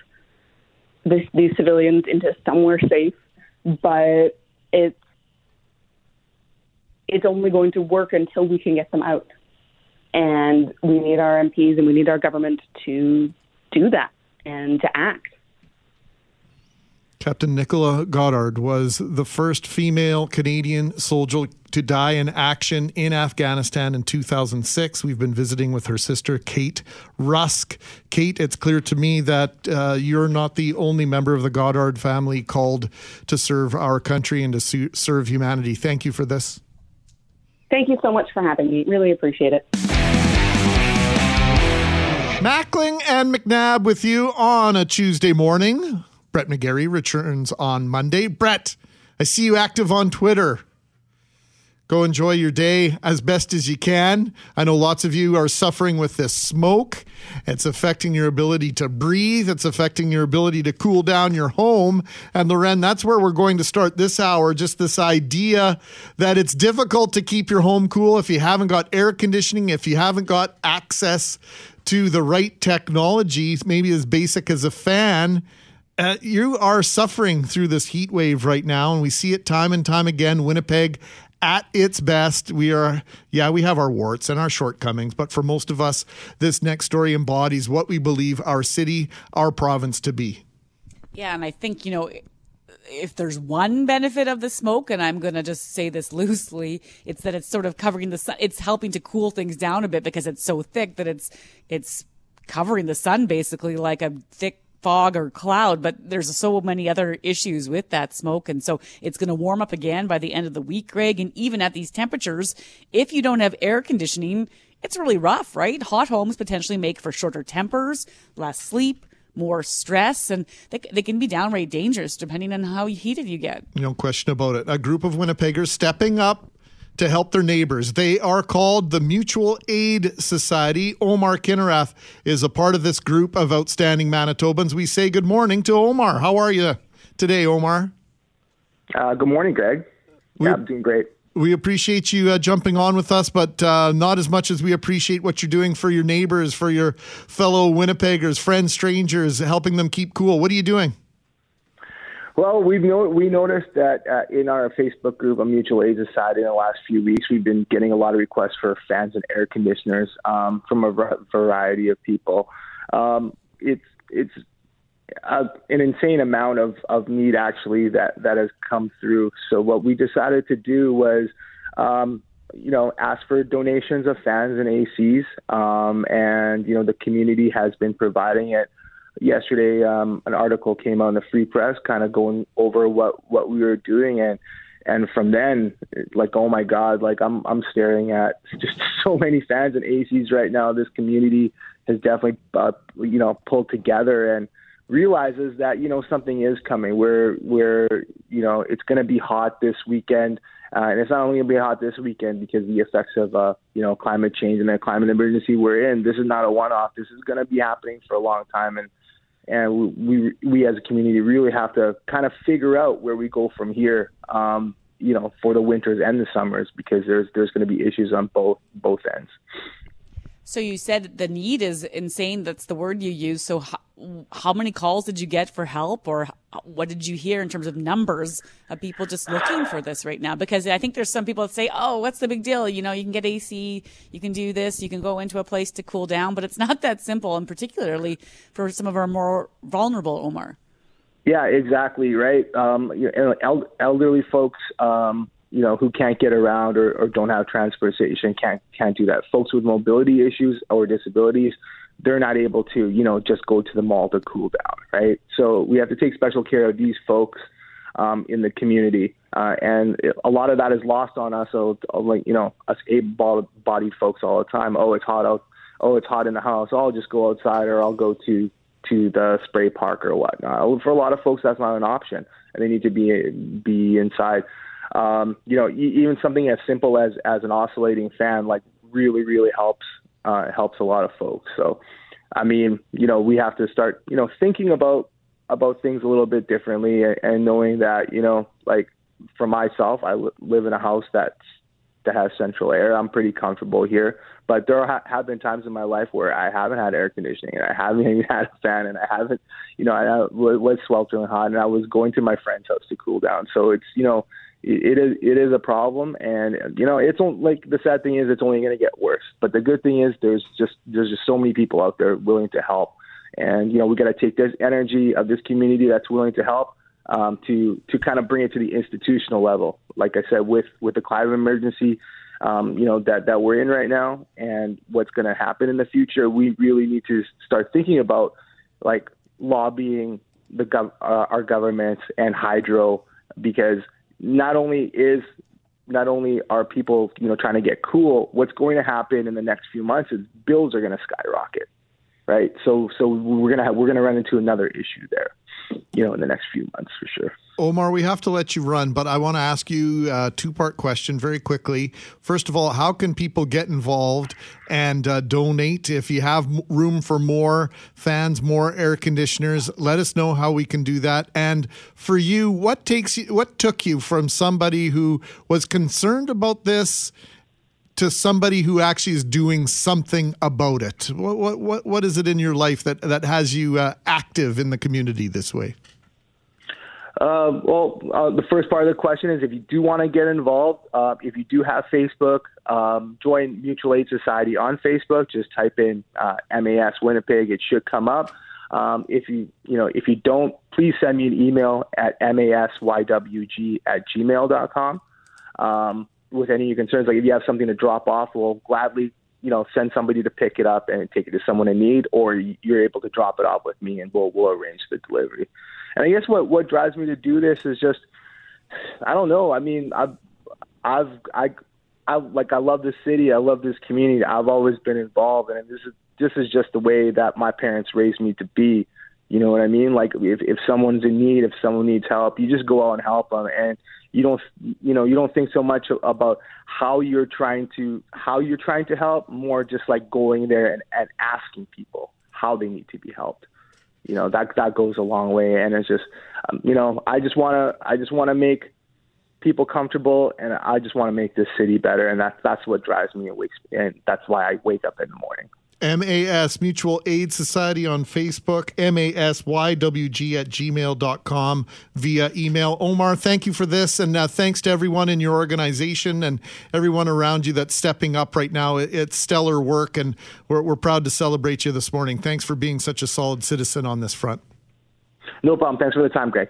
this, these civilians into somewhere safe, but it's it's only going to work until we can get them out. And we need our MPs and we need our government to do that and to act. Captain Nichola Goddard was the first female Canadian soldier to die in action in Afghanistan in 2006. We've been visiting with her sister, Kate Rusk. Kate, it's clear to me that uh, you're not the only member of the Goddard family called to serve our country and to su- serve humanity. Thank you for this. Thank you so much for having me. Really appreciate it. Mackling and McNabb with you on a Tuesday morning. Brett McGarry returns on Monday. Brett, I see you active on Twitter. Go enjoy your day as best as you can. I know lots of you are suffering with this smoke. It's affecting your ability to breathe. It's affecting your ability to cool down your home. And Loren, that's where we're going to start this hour. Just this idea that it's difficult to keep your home cool if you haven't got air conditioning, if you haven't got access to the right technology, maybe as basic as a fan. Uh, you are suffering through this heat wave right now, and we see it time and time again. Winnipeg at its best. We are, yeah, we have our warts and our shortcomings, but for most of us, this next story embodies what we believe our city, our province to be. Yeah, and I think, you know, if there's one benefit of the smoke, and I'm going to just say this loosely, it's that it's sort of covering the sun. It's helping to cool things down a bit because it's so thick that it's it's covering the sun basically like a thick fog or cloud, but there's so many other issues with that smoke. And so it's going to warm up again by the end of the week, Greg. And even at these temperatures, if you don't have air conditioning, it's really rough, right? Hot homes potentially make for shorter tempers, less sleep, more stress, and they, they can be downright dangerous depending on how heated you get. No question about it. A group of Winnipeggers stepping up to help their neighbors. They are called the Mutual Aid Society. Omar Kinnerath is a part of this group of outstanding Manitobans. We say good morning to Omar. How are you today, Omar? Uh, good morning, Greg. Yeah, I'm doing great. We appreciate you uh, jumping on with us, but uh, not as much as we appreciate what you're doing for your neighbors, for your fellow Winnipeggers, friends, strangers, helping them keep cool. What are you doing? Well, we've no, we noticed that uh, in our Facebook group, a mutual aid society, in the last few weeks, we've been getting a lot of requests for fans and air conditioners um, from a variety of people. Um, it's it's a, an insane amount of, of need actually that that has come through. So what we decided to do was, um, you know, ask for donations of fans and ACs, um, and you know the community has been providing it yesterday um, an article came out in the Free Press, kind of going over what what we were doing, and and from then, like oh my God, like I'm I'm staring at just so many fans and ACs right now. This community has definitely uh, you know pulled together and realizes that you know something is coming. Where where you know it's going to be hot this weekend. Uh, and it's not only going to be hot this weekend because the effects of uh, you know climate change and the climate emergency we're in. This is not a one-off. This is going to be happening for a long time, and and we we as a community really have to kind of figure out where we go from here. Um, you know, for the winters and the summers, because there's there's going to be issues on both both ends. So you said the need is insane. That's the word you use. So how, how, many calls did you get for help, or what did you hear in terms of numbers of people just looking for this right now? Because I think there's some people that say, "Oh, what's the big deal? You know, you can get AC, you can do this, you can go into a place to cool down," but it's not that simple, and particularly for some of our more vulnerable, Omar. Yeah, exactly right. Um, you know, elderly folks. Um, you know, who can't get around or, or don't have transportation can't can't do that. Folks with mobility issues or disabilities, they're not able to, you know, just go to the mall to cool down, right? So we have to take special care of these folks um, in the community, uh, and a lot of that is lost on us. So, like you know, us able-bodied folks all the time. Oh, it's hot out. Oh, it's hot in the house. Oh, I'll just go outside, or I'll go to to the spray park or whatnot. For a lot of folks, that's not an option, and they need to be be inside. Um, you know, e- even something as simple as as an oscillating fan, like really, really helps uh, helps a lot of folks. So, I mean, you know, we have to start, you know, thinking about about things a little bit differently, and, and knowing that, you know, like for myself, I live in a house that's that has central air. I'm pretty comfortable here, but there ha- have been times in my life where I haven't had air conditioning and I haven't even had a fan and I haven't, you know, I was sweltering hot and I was going to my friend's house to cool down. So it's, you know, it is it is a problem, and you know it's only, like the sad thing is it's only going to get worse. But the good thing is there's just there's just so many people out there willing to help, and you know we got to take this energy of this community that's willing to help, um, to to kind of bring it to the institutional level. Like I said, with with the climate emergency, um, you know that that we're in right now, and what's going to happen in the future, we really need to start thinking about like lobbying the gov- uh, our governments and hydro because not only is not only are people you know trying to get cool, what's going to happen in the next few months is bills are going to skyrocket, right? So so we're gonna have, we're gonna run into another issue there, you know, in the next few months for sure. Omar, we have to let you run, but I want to ask you a two part question very quickly. First of all, how can people get involved and uh, donate? If you have room for more fans, more air conditioners, let us know how we can do that. And for you, what takes you, what took you from somebody who was concerned about this to somebody who actually is doing something about it? What what what, is it in your life that that has you uh, active in the community this way? Uh, well, uh, the first part of the question is if you do want to get involved, uh, if you do have Facebook, um, join Mutual Aid Society on Facebook. Just type in uh, MAS Winnipeg; it should come up. Um, if you you know if you don't, please send me an email at masywg at gmail.com um, with any of your concerns. Like if you have something to drop off, we'll gladly you know send somebody to pick it up and take it to someone in need, or you're able to drop it off with me and we'll we'll arrange the delivery. And I guess what what drives me to do this is just I don't know. I mean, I've I've I I like I love this city. I love this community. I've always been involved, and this is this is just the way that my parents raised me to be. You know what I mean? Like if if someone's in need, if someone needs help, you just go out and help them, and you don't you know you don't think so much about how you're trying to how you're trying to help, more just like going there and, and asking people how they need to be helped. You know that that goes a long way. And it's just um, you know i just want to i just want to make people comfortable and i just want to make this city better. And that's that's what drives me and wakes and that's why i wake up in the morning MAS Mutual Aid Society on Facebook, masywg at gmail.com via email. Omar, thank you for this. And uh, thanks to everyone in your organization and everyone around you that's stepping up right now. It, it's stellar work, and we're, we're proud to celebrate you this morning. Thanks for being such a solid citizen on this front. no problem thanks for the time greg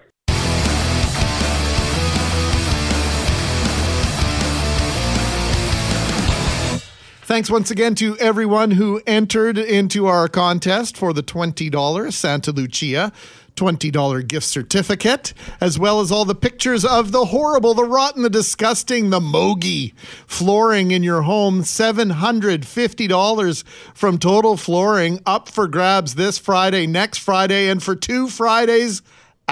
Thanks once again to everyone who entered into our contest for the $20 Santa Lucia $20 gift certificate, as well as all the pictures of the horrible, the rotten, the disgusting, the mogi flooring in your home. $750 from Total Flooring up for grabs this Friday, next Friday, and for two Fridays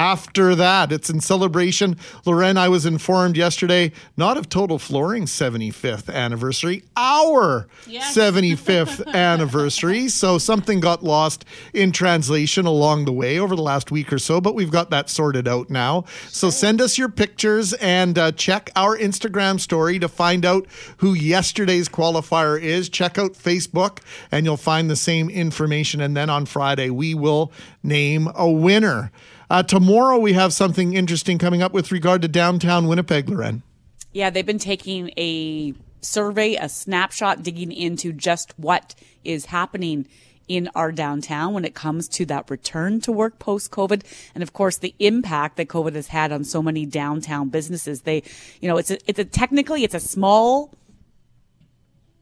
after that. It's in celebration. Loren, I was informed yesterday, not of Total Flooring's 75th anniversary, our 75th anniversary. So something got lost in translation along the way over the last week or so, but we've got that sorted out now. So send us your pictures and uh, check our Instagram story to find out who yesterday's qualifier is. Check out Facebook and you'll find the same information. And then on Friday, we will name a winner. Uh, tomorrow, we have something interesting coming up with regard to downtown Winnipeg, Loren. Yeah, they've been taking a survey, a snapshot, digging into just what is happening in our downtown when it comes to that return to work post COVID. And of course, the impact that COVID has had on so many downtown businesses. They, you know, it's a, it's a technically, it's a small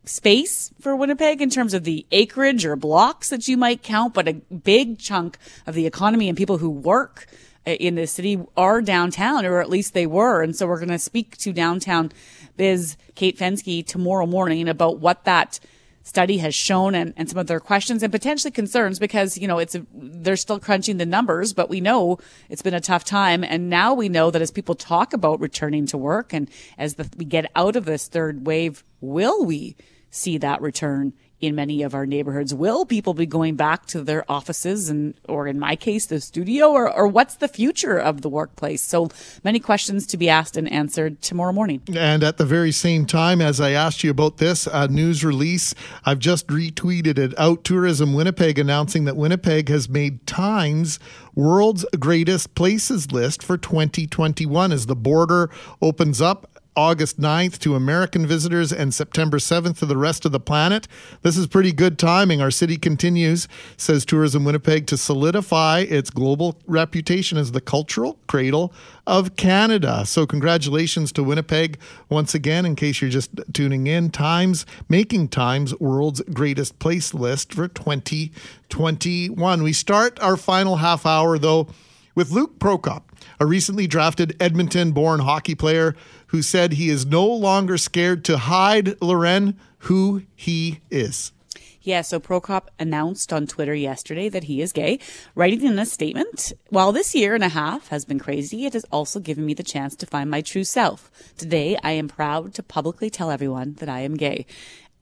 space for Winnipeg in terms of the acreage or blocks that you might count, but a big chunk of the economy and people who work uh, in the city are downtown, or at least they were. And so we're going to speak to downtown biz Kate Fenske tomorrow morning about what that study has shown and, and some of their questions and potentially concerns because, you know, it's, a, they're still crunching the numbers, but we know it's been a tough time. And now we know that as people talk about returning to work and as the, we get out of this third wave, will we see that return in many of our neighborhoods. Will people be going back to their offices and, or in my case, the studio or, or what's the future of the workplace? So many questions to be asked and answered tomorrow morning. And at the very same time, as I asked you about this news release, I've just retweeted it out. Tourism Winnipeg announcing that Winnipeg has made Times World's Greatest Places list for 2021 as the border opens up August 9th to American visitors and September 7th to the rest of the planet. This is pretty good timing. Our city continues, says Tourism Winnipeg, to solidify its global reputation as the cultural cradle of Canada. So, congratulations to Winnipeg once again. In case you're just tuning in, Times making Times World's Greatest Place list for 2021. We start our final half hour, though, with Luke Prokop, a recently drafted Edmonton born hockey player who said he is no longer scared to hide, Loren, who he is. Yeah, so Prokop announced on Twitter yesterday that he is gay, writing in a statement, While this year and a half has been crazy, it has also given me the chance to find my true self. Today, I am proud to publicly tell everyone that I am gay.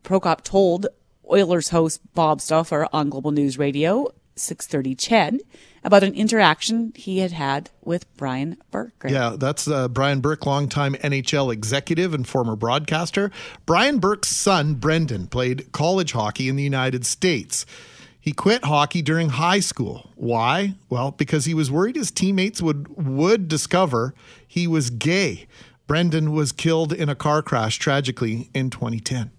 Prokop told Oilers host Bob Stauffer on Global News Radio 630 CHED about an interaction he had had with Brian Burke. Yeah, that's uh, Brian Burke, longtime NHL executive and former broadcaster. Brian Burke's son, Brendan, played college hockey in the United States. He quit hockey during high school. Why? Well, because he was worried his teammates would would discover he was gay. Brendan was killed in a car crash tragically in 2010.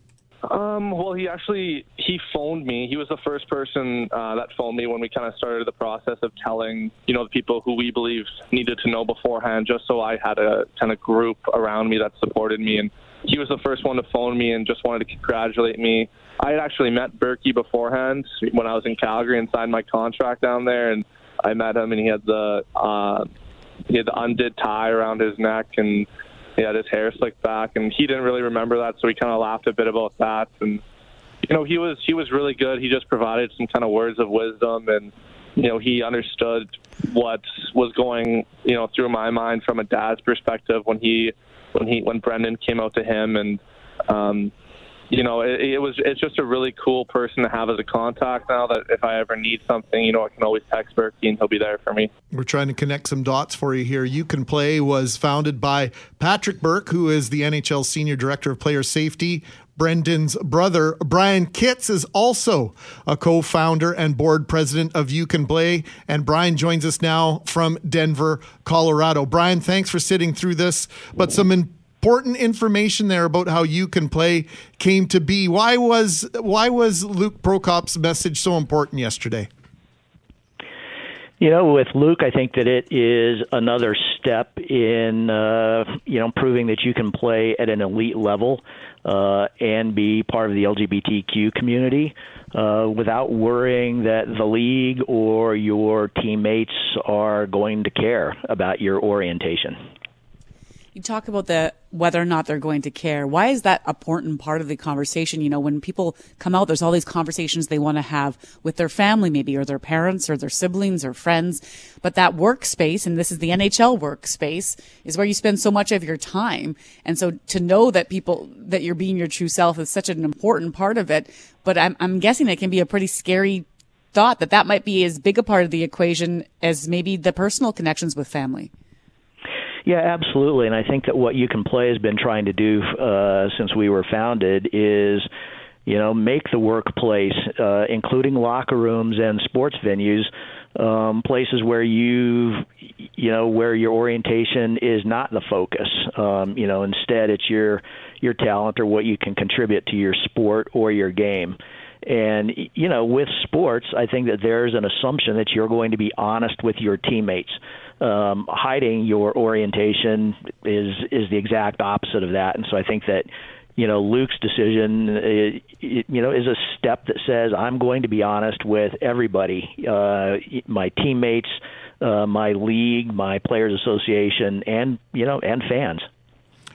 Um, well, he actually he phoned me. He was the first person uh, that phoned me when we kind of started the process of telling you know the people who we believe needed to know beforehand, just so I had a kind of group around me that supported me. And he was the first one to phone me and just wanted to congratulate me. I had actually met Burkie beforehand when I was in Calgary and signed my contract down there, and I met him and he had the uh, he had the undid tie around his neck and he had his hair slicked back, and he didn't really remember that, so he kind of laughed a bit about that. And you know, he was he was really good. He just provided some kind of words of wisdom, and you know, he understood what was going you know through my mind from a dad's perspective when he when he when Brendan came out to him, and um, you know, it, it was it's just a really cool person to have as a contact now. That if I ever need something, you know, I can always text Burkie and he'll be there for me. We're trying to connect some dots for you here. You Can Play was founded by Patrick Burke, who is the NHL Senior Director of Player Safety. Brendan's brother, Brian Kitts, is also a co founder and board president of You Can Play. And Brian joins us now from Denver, Colorado. Brian, thanks for sitting through this. But some important information there about how you can play came to be. Why was why was Luke Prokop's message so important yesterday? You know, with Luke, I think that it is another step in uh, you know proving that you can play at an elite level uh, and be part of the LGBTQ community uh, without worrying that the league or your teammates are going to care about your orientation. You talk about the whether or not they're going to care. Why is that important part of the conversation? You know, when people come out, there's all these conversations they want to have with their family, maybe, or their parents, or their siblings, or friends. But that workspace, and this is the NHL workspace, is where you spend so much of your time. And so to know that people, that you're being your true self is such an important part of it. But I'm, I'm guessing it can be a pretty scary thought that that might be as big a part of the equation as maybe the personal connections with family. Yeah, absolutely. And I think that what You Can Play has been trying to do uh, since we were founded is you know, make the workplace, uh, including locker rooms and sports venues, um, places where you, you know, where your orientation is not the focus. Um, you know, instead it's your your talent or what you can contribute to your sport or your game. And you know, with sports, I think that there's an assumption that you're going to be honest with your teammates um, hiding your orientation is is the exact opposite of that. And so I think that you know Luke's decision, it, uh, it, you know, is a step that says I'm going to be honest with everybody, uh, my teammates, uh, my league, my players association, and you know, and fans.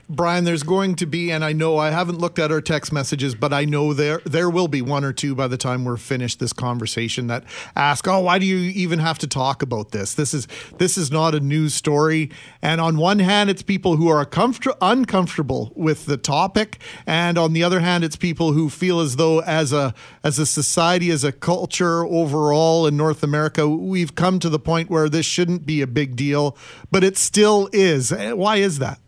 Brian, there's going to be, and I know I haven't looked at our text messages, but I know there there will be one or two by the time we're finished this conversation that ask, "Oh, why do you even have to talk about this? This is this is not a news story." And on one hand, it's people who are comfort- uncomfortable with the topic, and on the other hand, it's people who feel as though, as a as a society, as a culture overall in North America, we've come to the point where this shouldn't be a big deal, but it still is. Eh, why is that?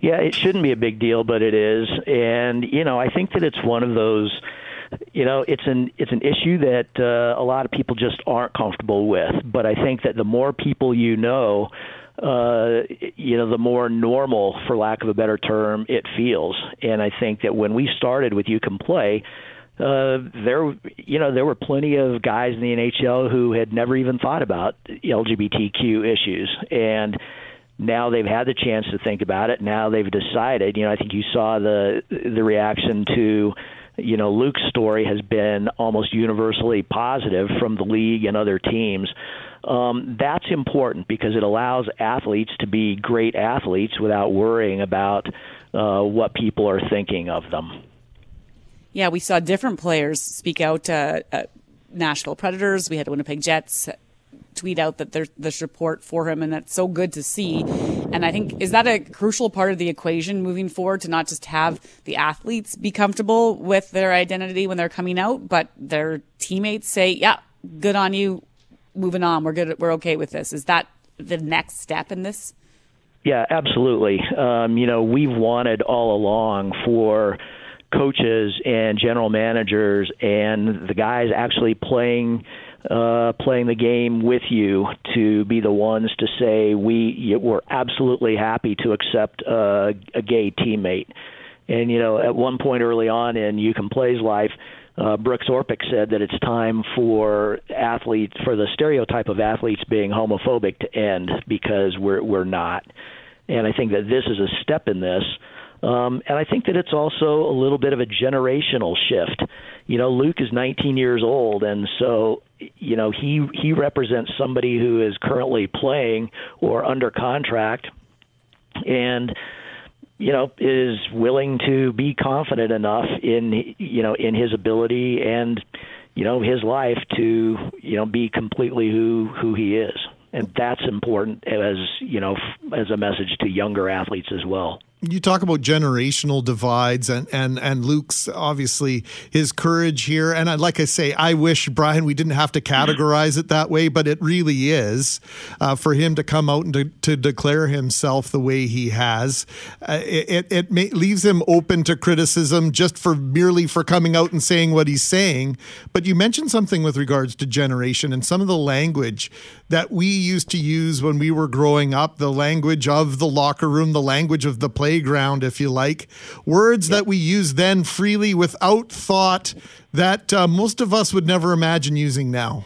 Yeah, it shouldn't be a big deal, but it is. And you know, I think that it's one of those you know it's an it's an issue that uh, a lot of people just aren't comfortable with but i think that the more people you know uh, you know, the more normal, for lack of a better term, it feels. And I think that when we started with You Can Play, uh, there, you know, there were plenty of guys in the NHL who had never even thought about LGBTQ issues, and now they've had the chance to think about it. Now they've decided. You know, I think you saw the the reaction to you know, Luke's story has been almost universally positive from the league and other teams. Um, that's important because it allows athletes to be great athletes without worrying about uh, what people are thinking of them. Yeah, we saw different players speak out. Uh, uh, Nashville Predators, we had Winnipeg Jets tweet out that there's this support for him, and that's so good to see. And I think is that a crucial part of the equation moving forward to not just have the athletes be comfortable with their identity when they're coming out, but their teammates say, "Yeah, good on you, moving on. We're good. We're okay with this." Is that the next step in this? Yeah, absolutely. Um, you know, we've wanted all along for coaches and general managers and the guys actually playing uh, playing the game with you to be the ones to say we we're absolutely happy to accept uh, a gay teammate. And you know, at one point early on in You Can Play's life, uh, Brooks Orpik said that it's time for athletes, for the stereotype of athletes being homophobic to end because we're we're not. And I think that this is a step in this. Um, and I think that it's also a little bit of a generational shift. You know, Luke is 19 years old, and so you know he he represents somebody who is currently playing or under contract, and you know is willing to be confident enough in you know in his ability and you know his life to you know be completely who who he is and that's important as you know as a message to younger athletes as well you talk about generational divides and, and, and Luke's obviously his courage here. And I, like I say, I wish, Brian, we didn't have to categorize it that way, but it really is uh, for him to come out and to, to, declare himself the way he has. Uh, it it may, leaves him open to criticism just for merely for coming out and saying what he's saying. But you mentioned something with regards to generation and some of the language that we used to use when we were growing up, the language of the locker room, the language of the play playground, if you like. Words yep. that we use then freely without thought that uh, most of us would never imagine using now.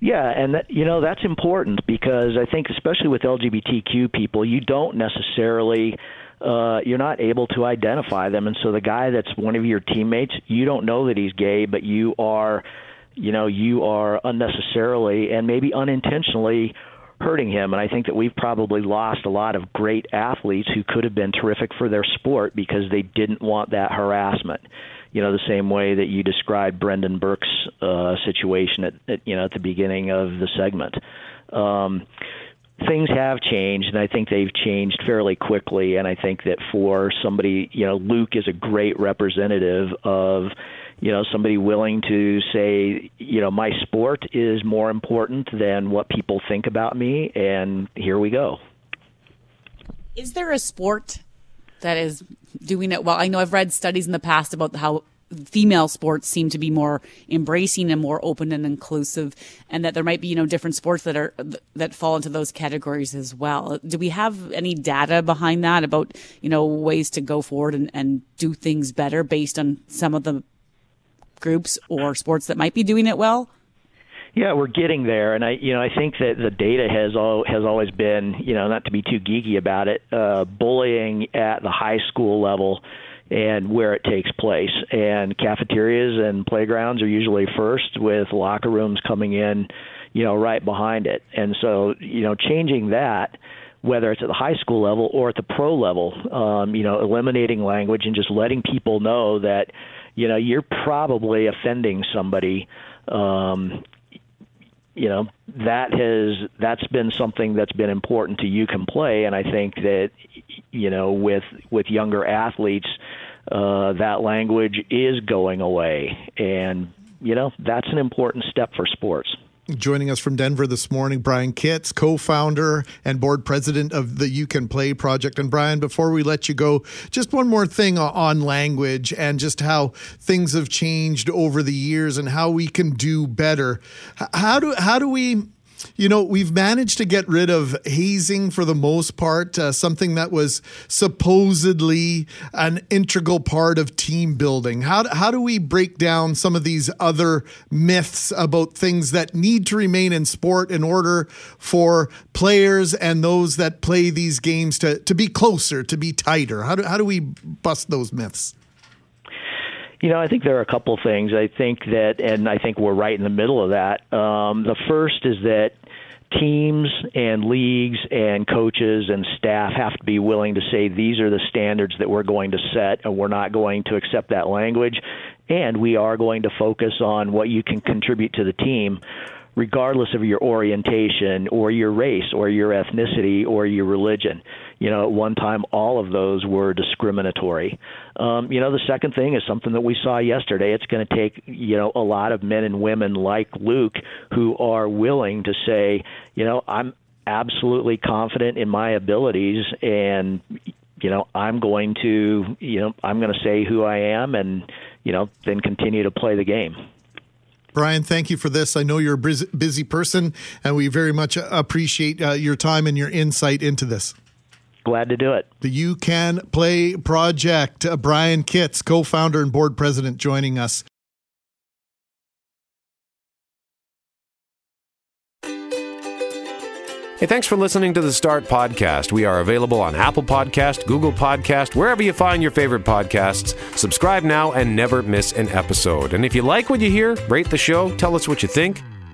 Yeah, and that, you know that's important because I think especially with LGBTQ people, you don't necessarily uh, you're not able to identify them, and so the guy that's one of your teammates, you don't know that he's gay, but you are, you know, you are unnecessarily and maybe unintentionally hurting him. And I think that we've probably lost a lot of great athletes who could have been terrific for their sport because they didn't want that harassment. You know, the same way that you described Brendan Burke's uh, situation at, at you know at the beginning of the segment. Um, things have changed, and I think they've changed fairly quickly. And I think that for somebody, you know, Luke is a great representative of you know somebody willing to say you know my sport is more important than what people think about me and here we go. Is there a sport that is doing it well? I know i've read studies in the past about how female sports seem to be more embracing and more open and inclusive and that there might be you know different sports that are that fall into those categories as well. Do we have any data behind that about you know ways to go forward and, and do things better based on some of the groups or sports that might be doing it well? Yeah, we're getting there, and I, you know, I think that the data has all has always been, you know, not to be too geeky about it, uh, bullying at the high school level and where it takes place. And cafeterias and playgrounds are usually first, with locker rooms coming in, you know, right behind it. And so, you know, changing that whether it's at the high school level or at the pro level, um, you know, eliminating language and just letting people know that you know you're probably offending somebody um you know that has that's been something that's been important to you can play. And i think that you know with with younger athletes uh that language is going away. And you know that's an important step for sports Joining us from Denver this morning, Brian Kitts, co founder and board president of the You Can Play project. And Brian, before we let you go, just one more thing on language and just how things have changed over the years and how we can do better. How do, how do we You know, we've managed to get rid of hazing for the most part, uh, something that was supposedly an integral part of team building. How, how do we break down some of these other myths about things that need to remain in sport in order for players and those that play these games to, to be closer, to be tighter? How do, how do we bust those myths? You know, I think there are a couple things. I think that, and I think we're right in the middle of that. Um, the first is that teams and leagues and coaches and staff have to be willing to say these are the standards that we're going to set and we're not going to accept that language and we are going to focus on what you can contribute to the team regardless of your orientation or your race or your ethnicity or your religion. You know, at one time, all of those were discriminatory. Um, you know, the second thing is something that we saw yesterday. It's going to take, you know, a lot of men and women like Luke who are willing to say, you know, I'm absolutely confident in my abilities and you know i'm going to you know i'm going to say who i am and you know then continue to play the game Brian, thank you for this. I know you're a busy person, and we very much appreciate uh, your time and your insight into this. Glad to do it. The You Can Play Project. Uh, Brian Kitts, co founder and board president, joining us. Hey, thanks for listening to the Start Podcast. We are available on Apple Podcast, Google Podcast, wherever you find your favorite podcasts. Subscribe now and never miss an episode. And if you like what you hear, rate the show, tell us what you think.